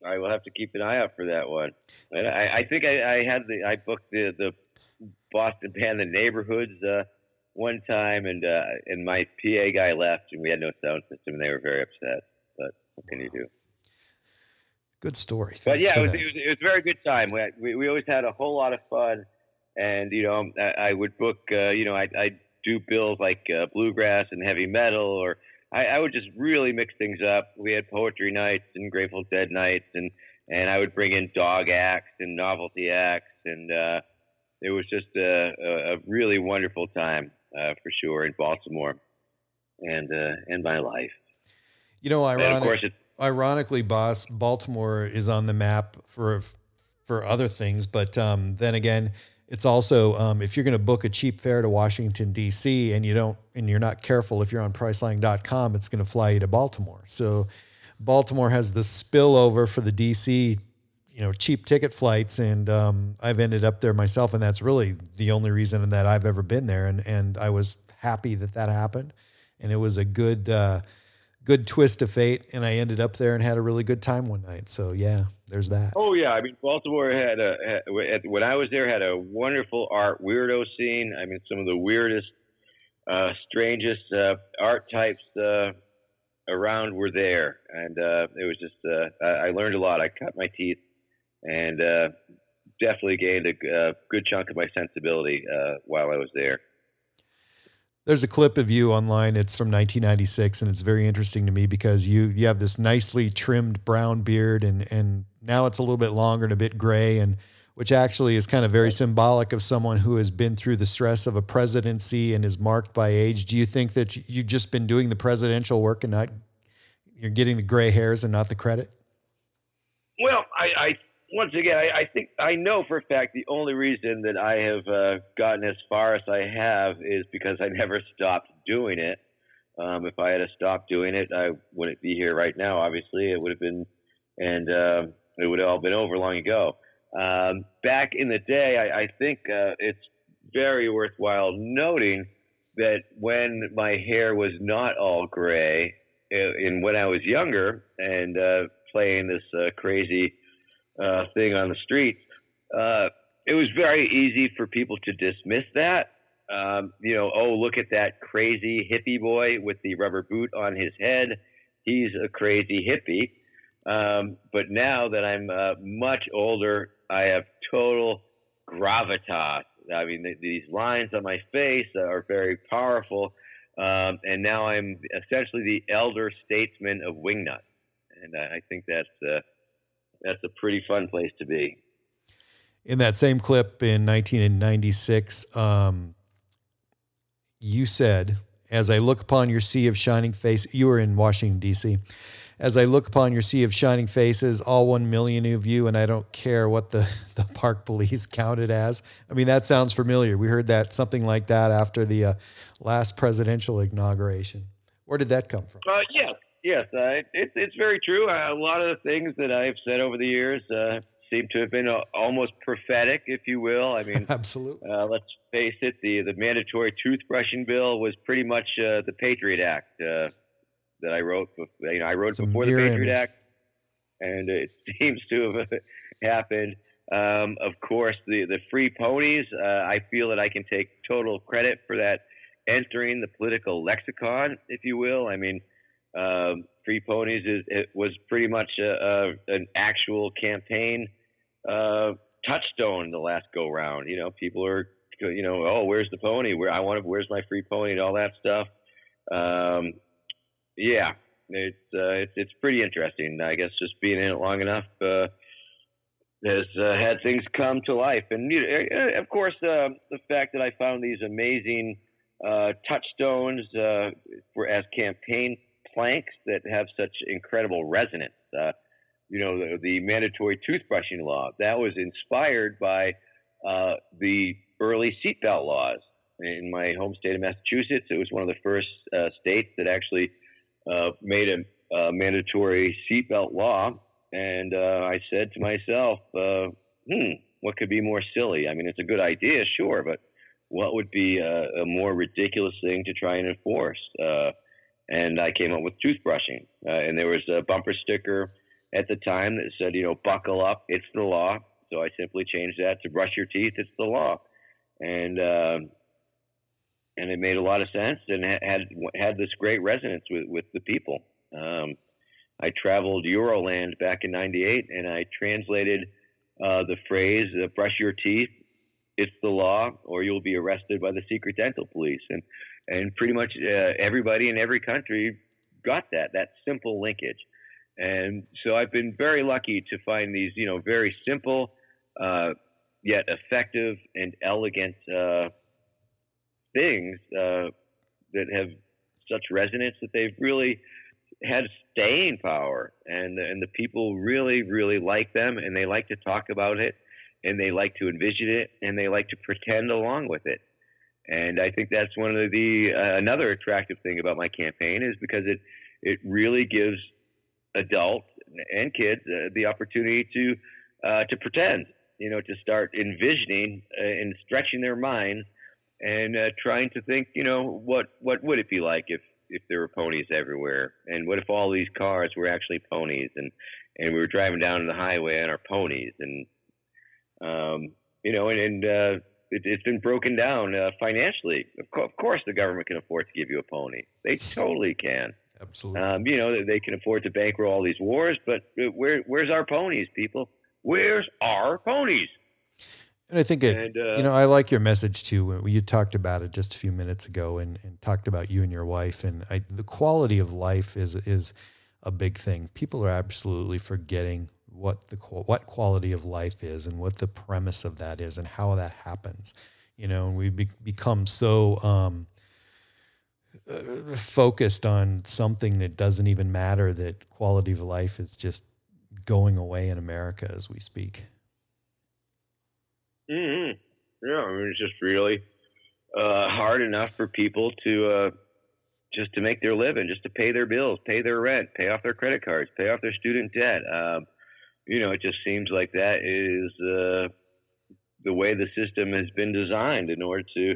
I, will have to keep an eye out for that one. And I, I think I, I had the I booked the the Boston band, the Neighborhoods, uh, one time, and uh, and my PA guy left, and we had no sound system, and they were very upset. But what can you do? good story But yeah, it was, it was it was a very good time. We, we we always had a whole lot of fun, and you know I, I would book uh, you know I I do bills like uh, bluegrass and heavy metal, or I, I would just really mix things up. We had poetry nights and Grateful Dead nights, and and I would bring in dog acts and novelty acts, and uh, it was just a, a, a really wonderful time uh, for sure in Baltimore, and uh, and my life. you know ironic, ironically boss baltimore is on the map for for other things but um, then again it's also um, if you're going to book a cheap fare to washington d.c and you don't and you're not careful if you're on priceline.com it's going to fly you to baltimore. So baltimore has the spillover for the dc you know cheap ticket flights and um, i've ended up there myself and that's really the only reason that i've ever been there and and i was happy that that happened and it was a good uh, good twist of fate and i ended up there and had a really good time one night. So yeah there's that Oh yeah, I mean Baltimore had a had, when I was there had a wonderful art weirdo scene. I mean some of the weirdest, uh, strangest uh, art types uh, around were there, and uh, it was just uh, I, I learned a lot. I cut my teeth, and uh, definitely gained a good chunk of my sensibility uh, while I was there. there's a clip of you online it's from 1996 and it's very interesting to me because you you have this nicely trimmed brown beard and and now it's a little bit longer and a bit gray and which actually is kind of very symbolic of someone who has been through the stress of a presidency and is marked by age do you think that you've just been doing the presidential work and not you're getting the gray hairs and not the credit Well, I, I once again, I, I think I know for a fact the only reason that I have uh, gotten as far as I have is because I never stopped doing it. Um, if I had stopped doing it, I wouldn't be here right now. Obviously, it would have been, and um it would have all been over long ago. Um, back in the day, I, I think uh, it's very worthwhile noting that when my hair was not all gray, uh, and when I was younger and uh, playing this uh, crazy uh, thing on the streets, uh, it was very easy for people to dismiss that. Um, you know, oh, look at that crazy hippie boy with the rubber boot on his head. He's a crazy hippie. Um, but now that I'm uh, much older, I have total gravitas. I mean, th- these lines on my face are very powerful. Um, and now I'm essentially the elder statesman of Wingnut. And I I think that's uh, that's a pretty fun place to be. in that same clip in 1996, um, you said, as I look upon your sea of shining face, you were in Washington, D.C. As I look upon your sea of shining faces, all one million of you, and I don't care what the, the park police counted as. I mean, that sounds familiar. We heard that something like that after the uh, last presidential inauguration. Where did that come from? Uh, yes, yes, uh, it's it's very true. Uh, a lot of the things that I've said over the years uh, seem to have been uh, almost prophetic, if you will. I mean, Absolutely. uh, let's face it, the the mandatory toothbrushing bill was pretty much uh, the Patriot Act uh, that I wrote. You know, I wrote It's before the Patriot. Act, and it seems to have happened. Um, of course, the the free ponies. Uh, I feel that I can take total credit for that entering the political lexicon, if you will. I mean, um, free ponies is it was pretty much a, a, an actual campaign uh, touchstone the last go round. You know, people are you know, oh, where's the pony? Where I want to, where's my free pony and all that stuff. Um, yeah, it's uh, it's it's pretty interesting. I guess just being in it long enough uh, has uh, had things come to life, and uh, of course, uh, the fact that I found these amazing uh, touchstones uh, for as campaign planks that have such incredible resonance. Uh, you know, the, the mandatory toothbrushing law that was inspired by uh, the early seatbelt laws in my home state of Massachusetts. It was one of the first uh, states that actually uh, made a, a mandatory seatbelt law, and uh, I said to myself, uh, "Hmm, what could be more silly? I mean, it's a good idea, sure, but what would be a, a more ridiculous thing to try and enforce?" Uh, and I came up with toothbrushing, uh, and there was a bumper sticker at the time that said, "You know, buckle up, it's the law." So I simply changed that to "Brush your teeth, it's the law," and um and it made a lot of sense and had had this great resonance with with the people. Um, I traveled Euroland back in '98, and I translated uh, the phrase uh, "brush your teeth, it's the law, or you'll be arrested by the secret dental police." And and pretty much uh, everybody in every country got that that simple linkage. And so I've been very lucky to find these, you know, very simple uh, yet effective and elegant uh, things uh, that have such resonance that they've really had staying power, and and the people really really like them, and they like to talk about it, and they like to envision it, and they like to pretend along with it. And I think that's one of the uh, another attractive thing about my campaign is because it it really gives adults and kids uh, the opportunity to uh, to pretend, you know, to start envisioning uh, and stretching their minds and uh, trying to think, you know, what what would it be like if if there were ponies everywhere, and what if all these cars were actually ponies, and and we were driving down the highway on our ponies, and um, you know, and, and uh, it, it's been broken down uh, financially. Of, co- of course, the government can afford to give you a pony; they totally can. Absolutely. Um, you know, they can afford to bankroll all these wars, but uh, where where's our ponies, people? Where's our ponies? And I think it, And, uh, you know, I like your message too. You talked about it just a few minutes ago, and, and talked about you and your wife, and I, the quality of life is is a big thing. People are absolutely forgetting what the what quality of life is, and what the premise of that is, and how that happens. You know, and we be, become so um, uh, focused on something that doesn't even matter. That quality of life is just going away in America as we speak. Hmm Yeah, I mean, it's just really uh, hard enough for people to uh, just to make their living, just to pay their bills, pay their rent, pay off their credit cards, pay off their student debt. Um, you know, it just seems like that is uh, the way the system has been designed in order to,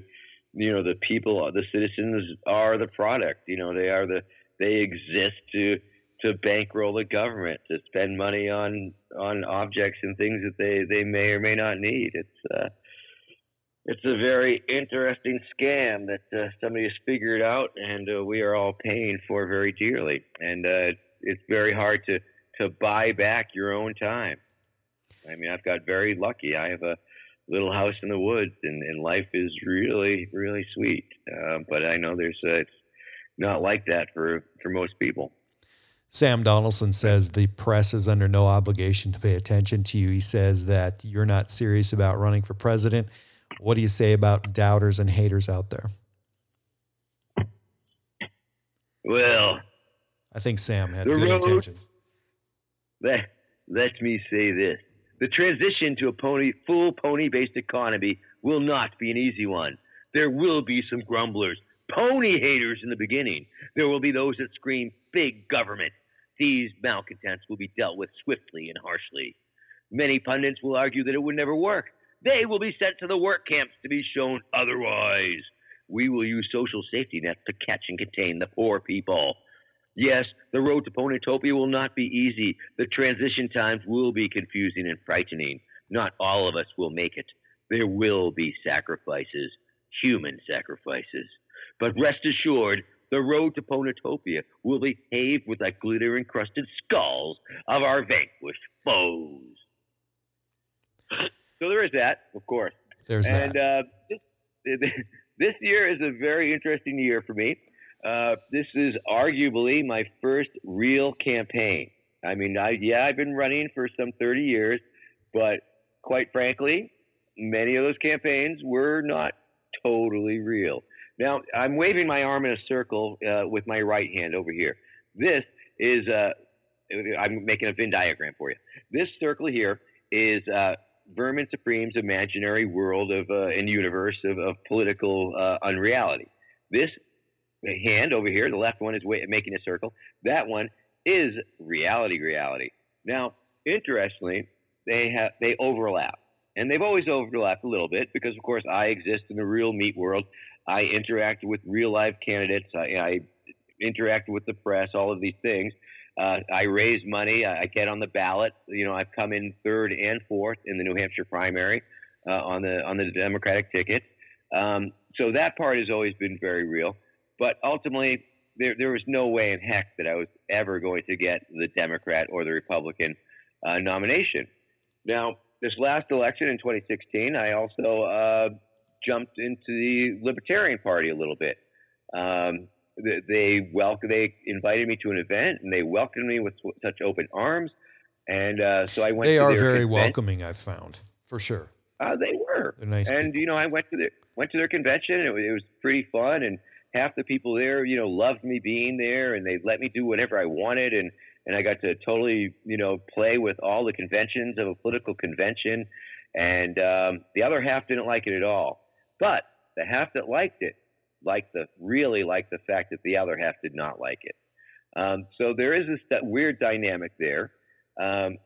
you know, the people, the citizens are the product. You know, they are the they exist to to bankroll the government, to spend money on on objects and things that they they may or may not need. It's uh, it's a very interesting scam that uh, somebody has figured out, and uh, we are all paying for very dearly. And uh, it's very hard to to buy back your own time. I mean, I've got very lucky. I have a little house in the woods, and, and life is really really sweet. Uh, but I know there's uh, it's not like that for for most people. Sam Donaldson says the press is under no obligation to pay attention to you. He says that you're not serious about running for president. What do you say about doubters and haters out there? Well, I think Sam had good road- intentions. let, let me say this. The transition to a pony, full pony based economy will not be an easy one. There will be some grumblers, pony haters in the beginning. There will be those that scream big government. These malcontents will be dealt with swiftly and harshly. Many pundits will argue that it would never work. They will be sent to the work camps to be shown otherwise. We will use social safety nets to catch and contain the poor people. Yes, the road to Ponytopia will not be easy. The transition times will be confusing and frightening. Not all of us will make it. There will be sacrifices, human sacrifices. But rest assured, the road to Ponytopia will be paved with the glitter encrusted skulls of our vanquished foes. So there is that, of course. There's and that. uh, this, this year is a very interesting year for me. Uh, this is arguably my first real campaign. I mean, I, yeah, I've been running for some 30 years, but quite frankly, many of those campaigns were not totally real. Now, I'm waving my arm in a circle uh, with my right hand over here. This is, uh, I'm making a Venn diagram for you. This circle here is uh, Vermin Supreme's imaginary world of uh, and universe of, of political uh, unreality. This hand over here, the left one is wa- making a circle. That one is reality. Reality. Now, interestingly, they have they overlap, and they've always overlapped a little bit because, of course, I exist in the real meat world. I interact with real life candidates. I, I interact with the press. All of these things. Uh, I raise money. I, I get on the ballot. You know, I've come in third and fourth in the New Hampshire primary uh, on the on the Democratic ticket. Um, so that part has always been very real. But ultimately, there there was no way in heck that I was ever going to get the Democrat or the Republican uh, nomination. Now, this last election in 2016, I also uh, jumped into the Libertarian Party a little bit. Um, they they welcome they invited me to an event and they welcomed me with such open arms and uh, so I went. They are very conven- welcoming, I've found, for sure. Uh, they were, They're nice and you know I went to their went to their convention. And it, was, it was pretty fun, and half the people there, you know, loved me being there, and they let me do whatever I wanted, and and I got to totally, you know, play with all the conventions of a political convention, and um, the other half didn't like it at all. But the half that liked it liked the really liked the fact that the other half did not like it. Um, so there is this weird dynamic there, um,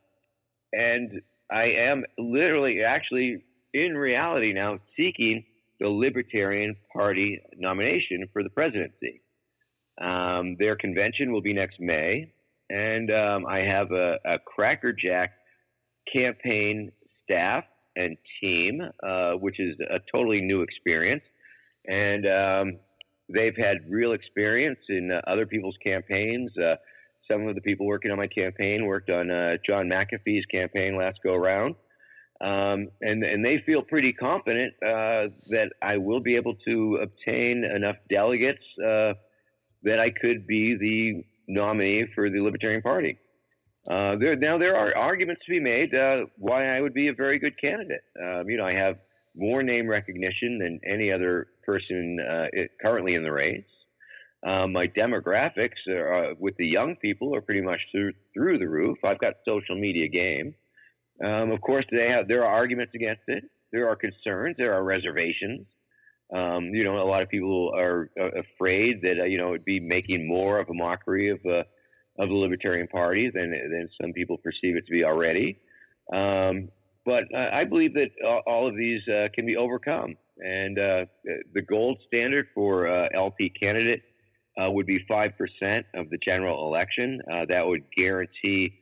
and I am literally, actually, in reality now seeking the Libertarian Party nomination for the presidency. Um, their convention will be next May, and um, I have a, a crackerjack campaign staff and team, uh, which is a totally new experience. And um, they've had real experience in uh, other people's campaigns. Uh, some of the people working on my campaign worked on uh, John McAfee's campaign last go around. Um, and, and they feel pretty confident uh, that I will be able to obtain enough delegates uh, that I could be the nominee for the Libertarian Party. Uh, there, now there are arguments to be made uh, why I would be a very good candidate. Um, you know, I have more name recognition than any other person uh, it, currently in the race. Um, my demographics are, uh, with the young people are pretty much through, through the roof. I've got social media game. Um, of course, they have there are arguments against it. There are concerns. There are reservations. Um, you know, a lot of people are uh, afraid that uh, you know it'd be making more of a mockery of uh, of the Libertarian Party than than some people perceive it to be already. Um, but uh, I believe that all, of these uh, can be overcome, and uh, the gold standard for LP candidate would be five percent of the general election. That would guarantee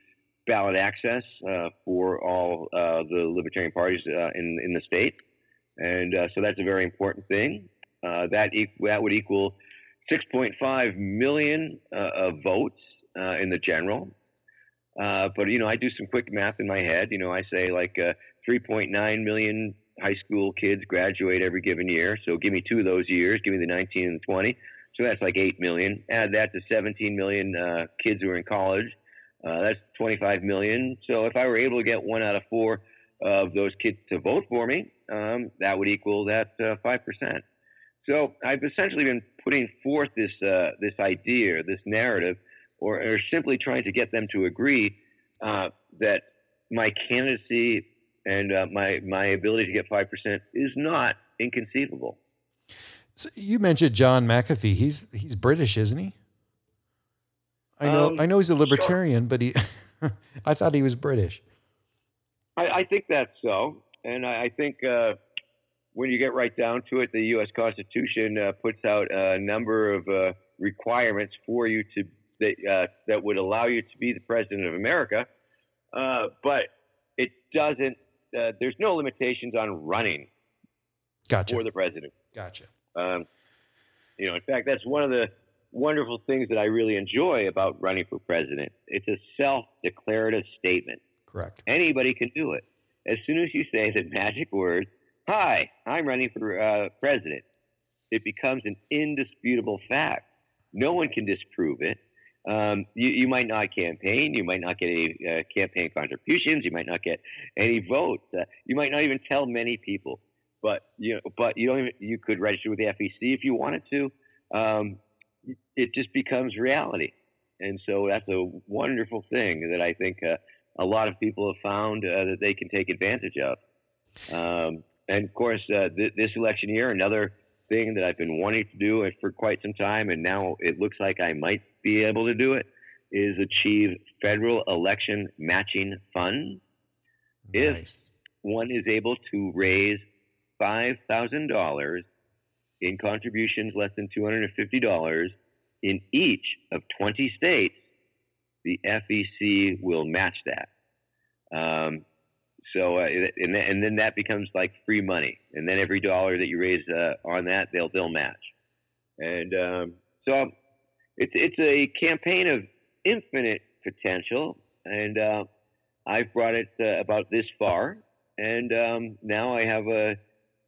ballot access for all the libertarian parties in in the state, and uh, so that's a very important thing. Uh, that e- that would equal 6.5 million uh, of votes uh, in the general. Uh, but you know, I do some quick math in my head. You know, I say like 3.9 million high school kids graduate every given year. So give me two of those years. Give me the 19 and the 20. So that's like 8 million. Add that to 17 million uh, kids who are in college. Uh, that's 25 million. So if I were able to get one out of four of those kids to vote for me, um, that would equal that uh, 5%. so I've essentially been putting forth this uh, this idea, this narrative, or, or simply trying to get them to agree uh, that my candidacy and uh, my my ability to get five percent is not inconceivable. So you mentioned John McAfee. He's he's British, isn't he? I know Um, I know he's a sure. libertarian, but he I thought he was British. I, I think that's so, and I, I think uh, when you get right down to it, the U.S. Constitution uh, puts out a number of uh, requirements for you to that uh, that would allow you to be the president of America, uh, but it doesn't. Uh, there's no limitations on running Gotcha. for the president. Gotcha. Um, you know, in fact, that's one of the wonderful things that I really enjoy about running for president. It's a self-declarative statement. Correct. Anybody can do it. As soon as you say the magic word, "Hi, I'm running for uh, president," it becomes an indisputable fact. No one can disprove it. Um, you, you might not campaign. You might not get any uh, campaign contributions. You might not get any votes. Uh, you might not even tell many people. But you know, but you don't. Even, you could register with the FEC if you wanted to. Um, it just becomes reality, and so that's a wonderful thing that I think uh, a lot of people have found uh, that they can take advantage of. Um, and of course, uh, th- this election year, another thing that I've been wanting to do for quite some time, and now it looks like I might be able to do it, is achieve federal election matching funds. If one is able to raise five thousand dollars in contributions less than two hundred and fifty dollars in each of twenty states, the FEC will match that. Um, so, uh, and, then, and then that becomes like free money, and then every dollar that you raise uh, on that, they'll they'll match. And um, so, it's it's a campaign of infinite potential, and uh, I've brought it uh, about this far, and um, now I have uh,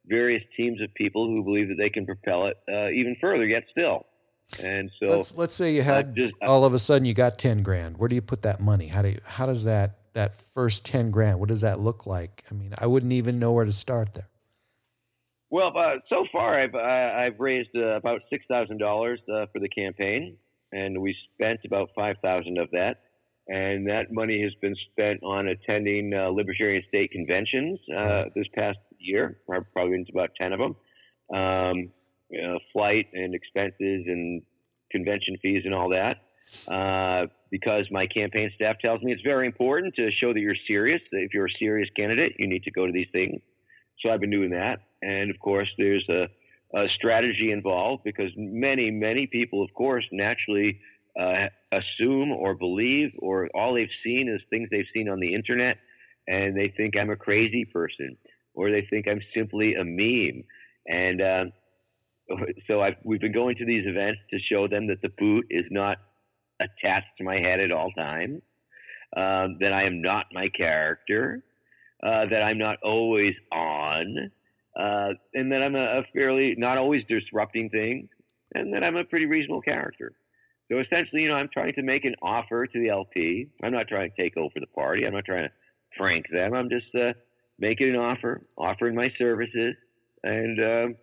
various teams of people who believe that they can propel it uh, even further yet still. And so, let's let's say you had just- I- all of a sudden you got ten grand. Where do you put that money? How do you, how does that that first ten grand? What does that look like? I mean, I wouldn't even know where to start there. well, uh, so far I've I, I've raised uh, about six thousand dollars uh, for the campaign, and we spent about five thousand of that. And that money has been spent on attending uh, libertarian state conventions uh, this past year. I've probably been to about ten of them. Um, flight and expenses and convention fees and all that. Uh, because my campaign staff tells me it's very important to show that you're serious. That if you're a serious candidate, you need to go to these things. So I've been doing that, and of course, there's a, a strategy involved because many, many people, of course, naturally uh, assume or believe, or all they've seen is things they've seen on the internet, and they think I'm a crazy person, or they think I'm simply a meme, and uh, so I've, we've been going to these events to show them that the boot is not attached to my head at all times, um, that I am not my character, uh, that I'm not always on, uh, and that I'm a, a fairly not always disrupting things, and that I'm a pretty reasonable character. So essentially, you know, I'm trying to make an offer to the LP. I'm not trying to take over the party. I'm not trying to prank them. I'm just uh, making an offer, offering my services, and um,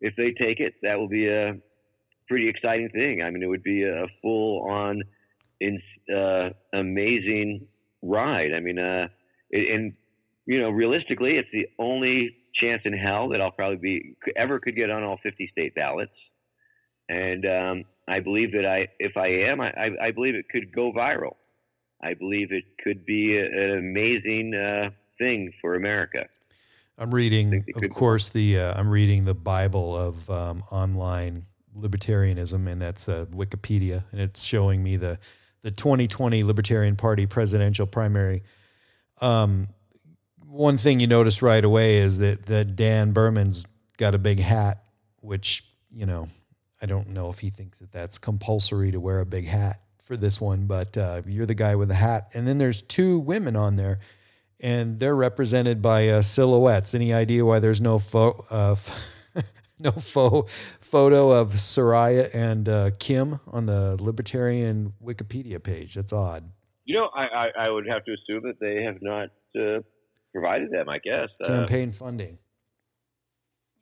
if they take it, that will be a pretty exciting thing. I mean, it would be a full-on, uh, amazing ride. I mean, uh, it, and you know, realistically, it's the only chance in hell that I'll probably be ever could get on all 50 state ballots. And um, I believe that I, if I am, I, I, I believe it could go viral. I believe it could be a, an amazing uh, thing for America. I'm reading, of course, the uh, I'm reading the Bible of um, online libertarianism, and that's uh, Wikipedia, and it's showing me the the 2020 Libertarian Party presidential primary. Um, one thing you notice right away is that that Dan Behrman's got a big hat, which you know I don't know if he thinks that that's compulsory to wear a big hat for this one, but uh, you're the guy with the hat, and then there's two women on there and they're represented by uh, silhouettes. Any idea why there's no fo- uh, no fo- photo of Souraya and uh, Kim on the Libertarian Wikipedia page? That's odd. You know, I, I, I would have to assume that they have not uh, provided them. I guess. Uh, Campaign funding.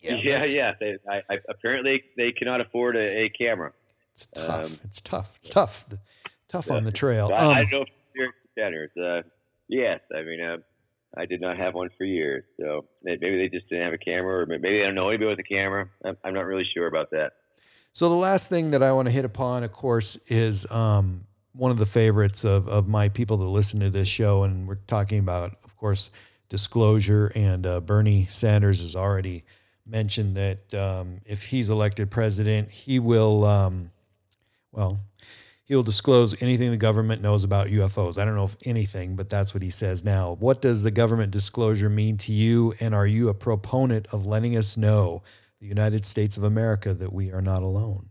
Yeah, that's- yeah. They, I, I, apparently, they cannot afford a, a camera. It's tough. Um, it's tough. It's tough. Tough on the trail. So I, I Um, don't know if. Uh, yes, I mean, uh, I did not have one for years. So maybe they just didn't have a camera, or maybe they don't know anybody with a camera. I'm, I'm not really sure about that. So the last thing that I want to hit upon, of course, is um, one of the favorites of, of my people that listen to this show, and we're talking about, of course, disclosure. And uh, Bernie Sanders has already mentioned that um, if he's elected president, he will, um, well, he'll disclose anything the government knows about UFOs. I don't know if anything, but that's what he says now. What does the government disclosure mean to you? And are you a proponent of letting us know, the United States of America, that we are not alone?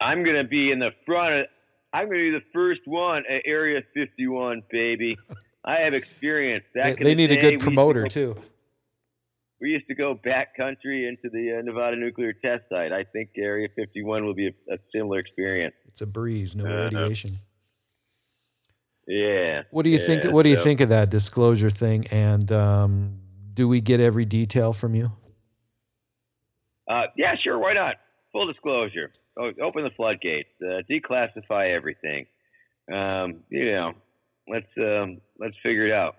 I'm going to be in the front. Of, I'm going to be the first one at Area 51, baby. I have experience. They, they need a good promoter too. We used to go backcountry into the uh, Nevada nuclear test site. I think Area 51 will be a, a similar experience. It's a breeze, no Uh-huh. radiation. Yeah. What do you think? What do you so- think of that disclosure thing? And um, do we get every detail from you? Uh, yeah, sure. Why not? Full disclosure. O- open the floodgates. Uh, declassify everything. Um, you know, let's um, let's figure it out.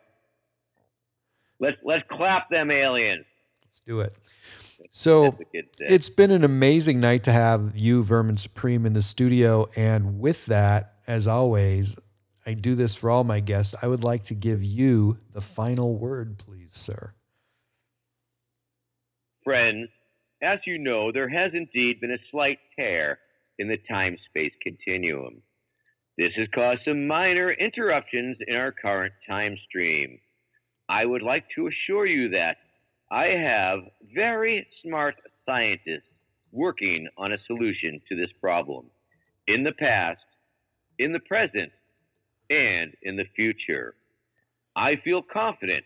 Let's let's clap them aliens. Let's do it. So That's the kid said. it's been an amazing night to have you, Vermin Supreme, in the studio. And with that, as always, I do this for all my guests. I would like to give you the final word, please, sir. friends, as you know, there has indeed been a slight tear in the time space continuum. This has caused some minor interruptions in our current time stream. I would like to assure you that I have very smart scientists working on a solution to this problem in the past, in the present, and in the future. I feel confident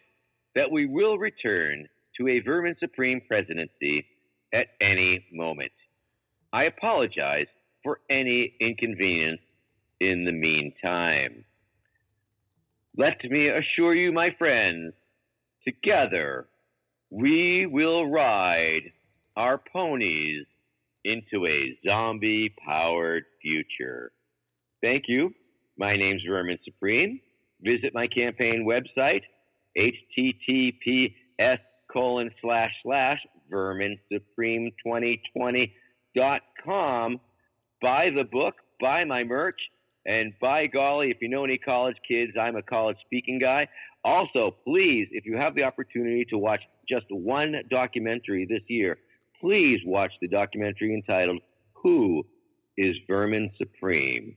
that we will return to a Vermin Supreme presidency at any moment. I apologize for any inconvenience in the meantime. Let me assure you, my friends, together we will ride our ponies into a zombie powered future. Thank you. My name's Vermin Supreme. Visit my campaign website, https colon slash slash vermin supreme 2020 dot com. Buy the book, buy my merch, and by golly, if you know any college kids, I'm a college speaking guy. Also, please, if you have the opportunity to watch just one documentary this year, please watch the documentary entitled Who is Vermin Supreme?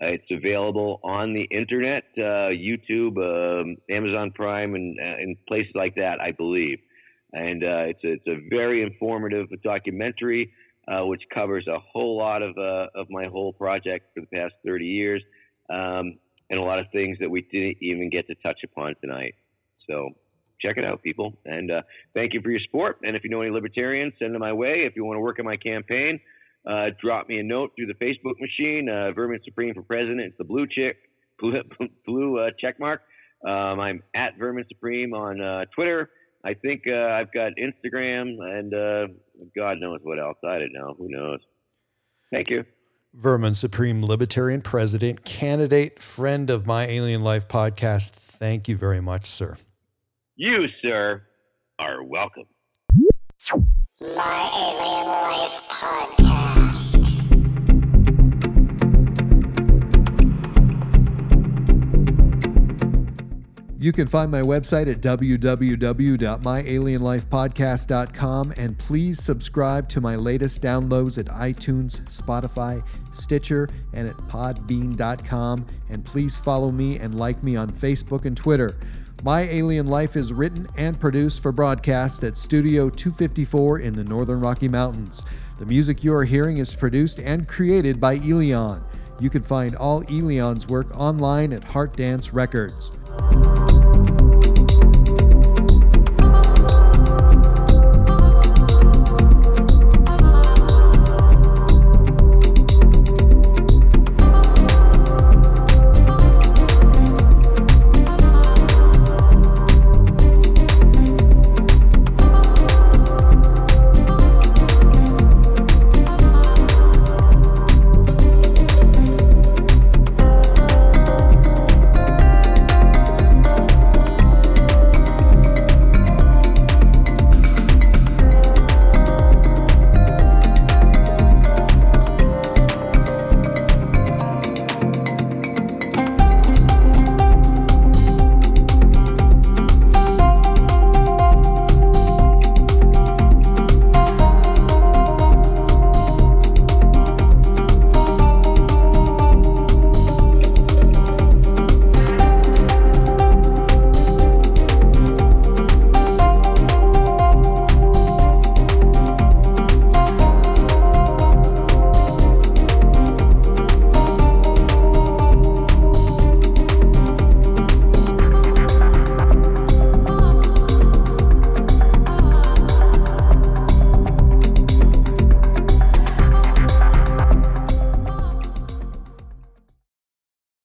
Uh, it's available on the internet, uh, YouTube, um, Amazon Prime, and, uh, and places like that, I believe. And uh, it's, a, it's a very informative documentary, uh, which covers a whole lot of, uh, of my whole project for the past 30 years, um, and a lot of things that we didn't even get to touch upon tonight. So check it out, people. And uh, thank you for your support. And if you know any libertarians, send them my way. If you want to work on my campaign, uh, drop me a note through the Facebook machine. Uh, Vermin Supreme for President. It's the blue chick, blue, blue uh, check mark. Um, I'm at Vermin Supreme on uh, Twitter. I think uh, I've got Instagram and uh, God knows what else. I don't know. Who knows? Thank you. Vermin Supreme Libertarian President, candidate, friend of my Alien Life podcast. Thank you very much, sir. You, sir, are welcome. My Alien Life Podcast. You can find my website at www.myalienlifepodcast.com and please subscribe to my latest downloads at iTunes, Spotify, Stitcher, and at podbean.com. And please follow me and like me on Facebook and Twitter. My Alien Life is written and produced for broadcast at Studio 254 in the Northern Rocky Mountains. The music you are hearing is produced and created by Elion. You can find all Elion's work online at Heart Dance Records.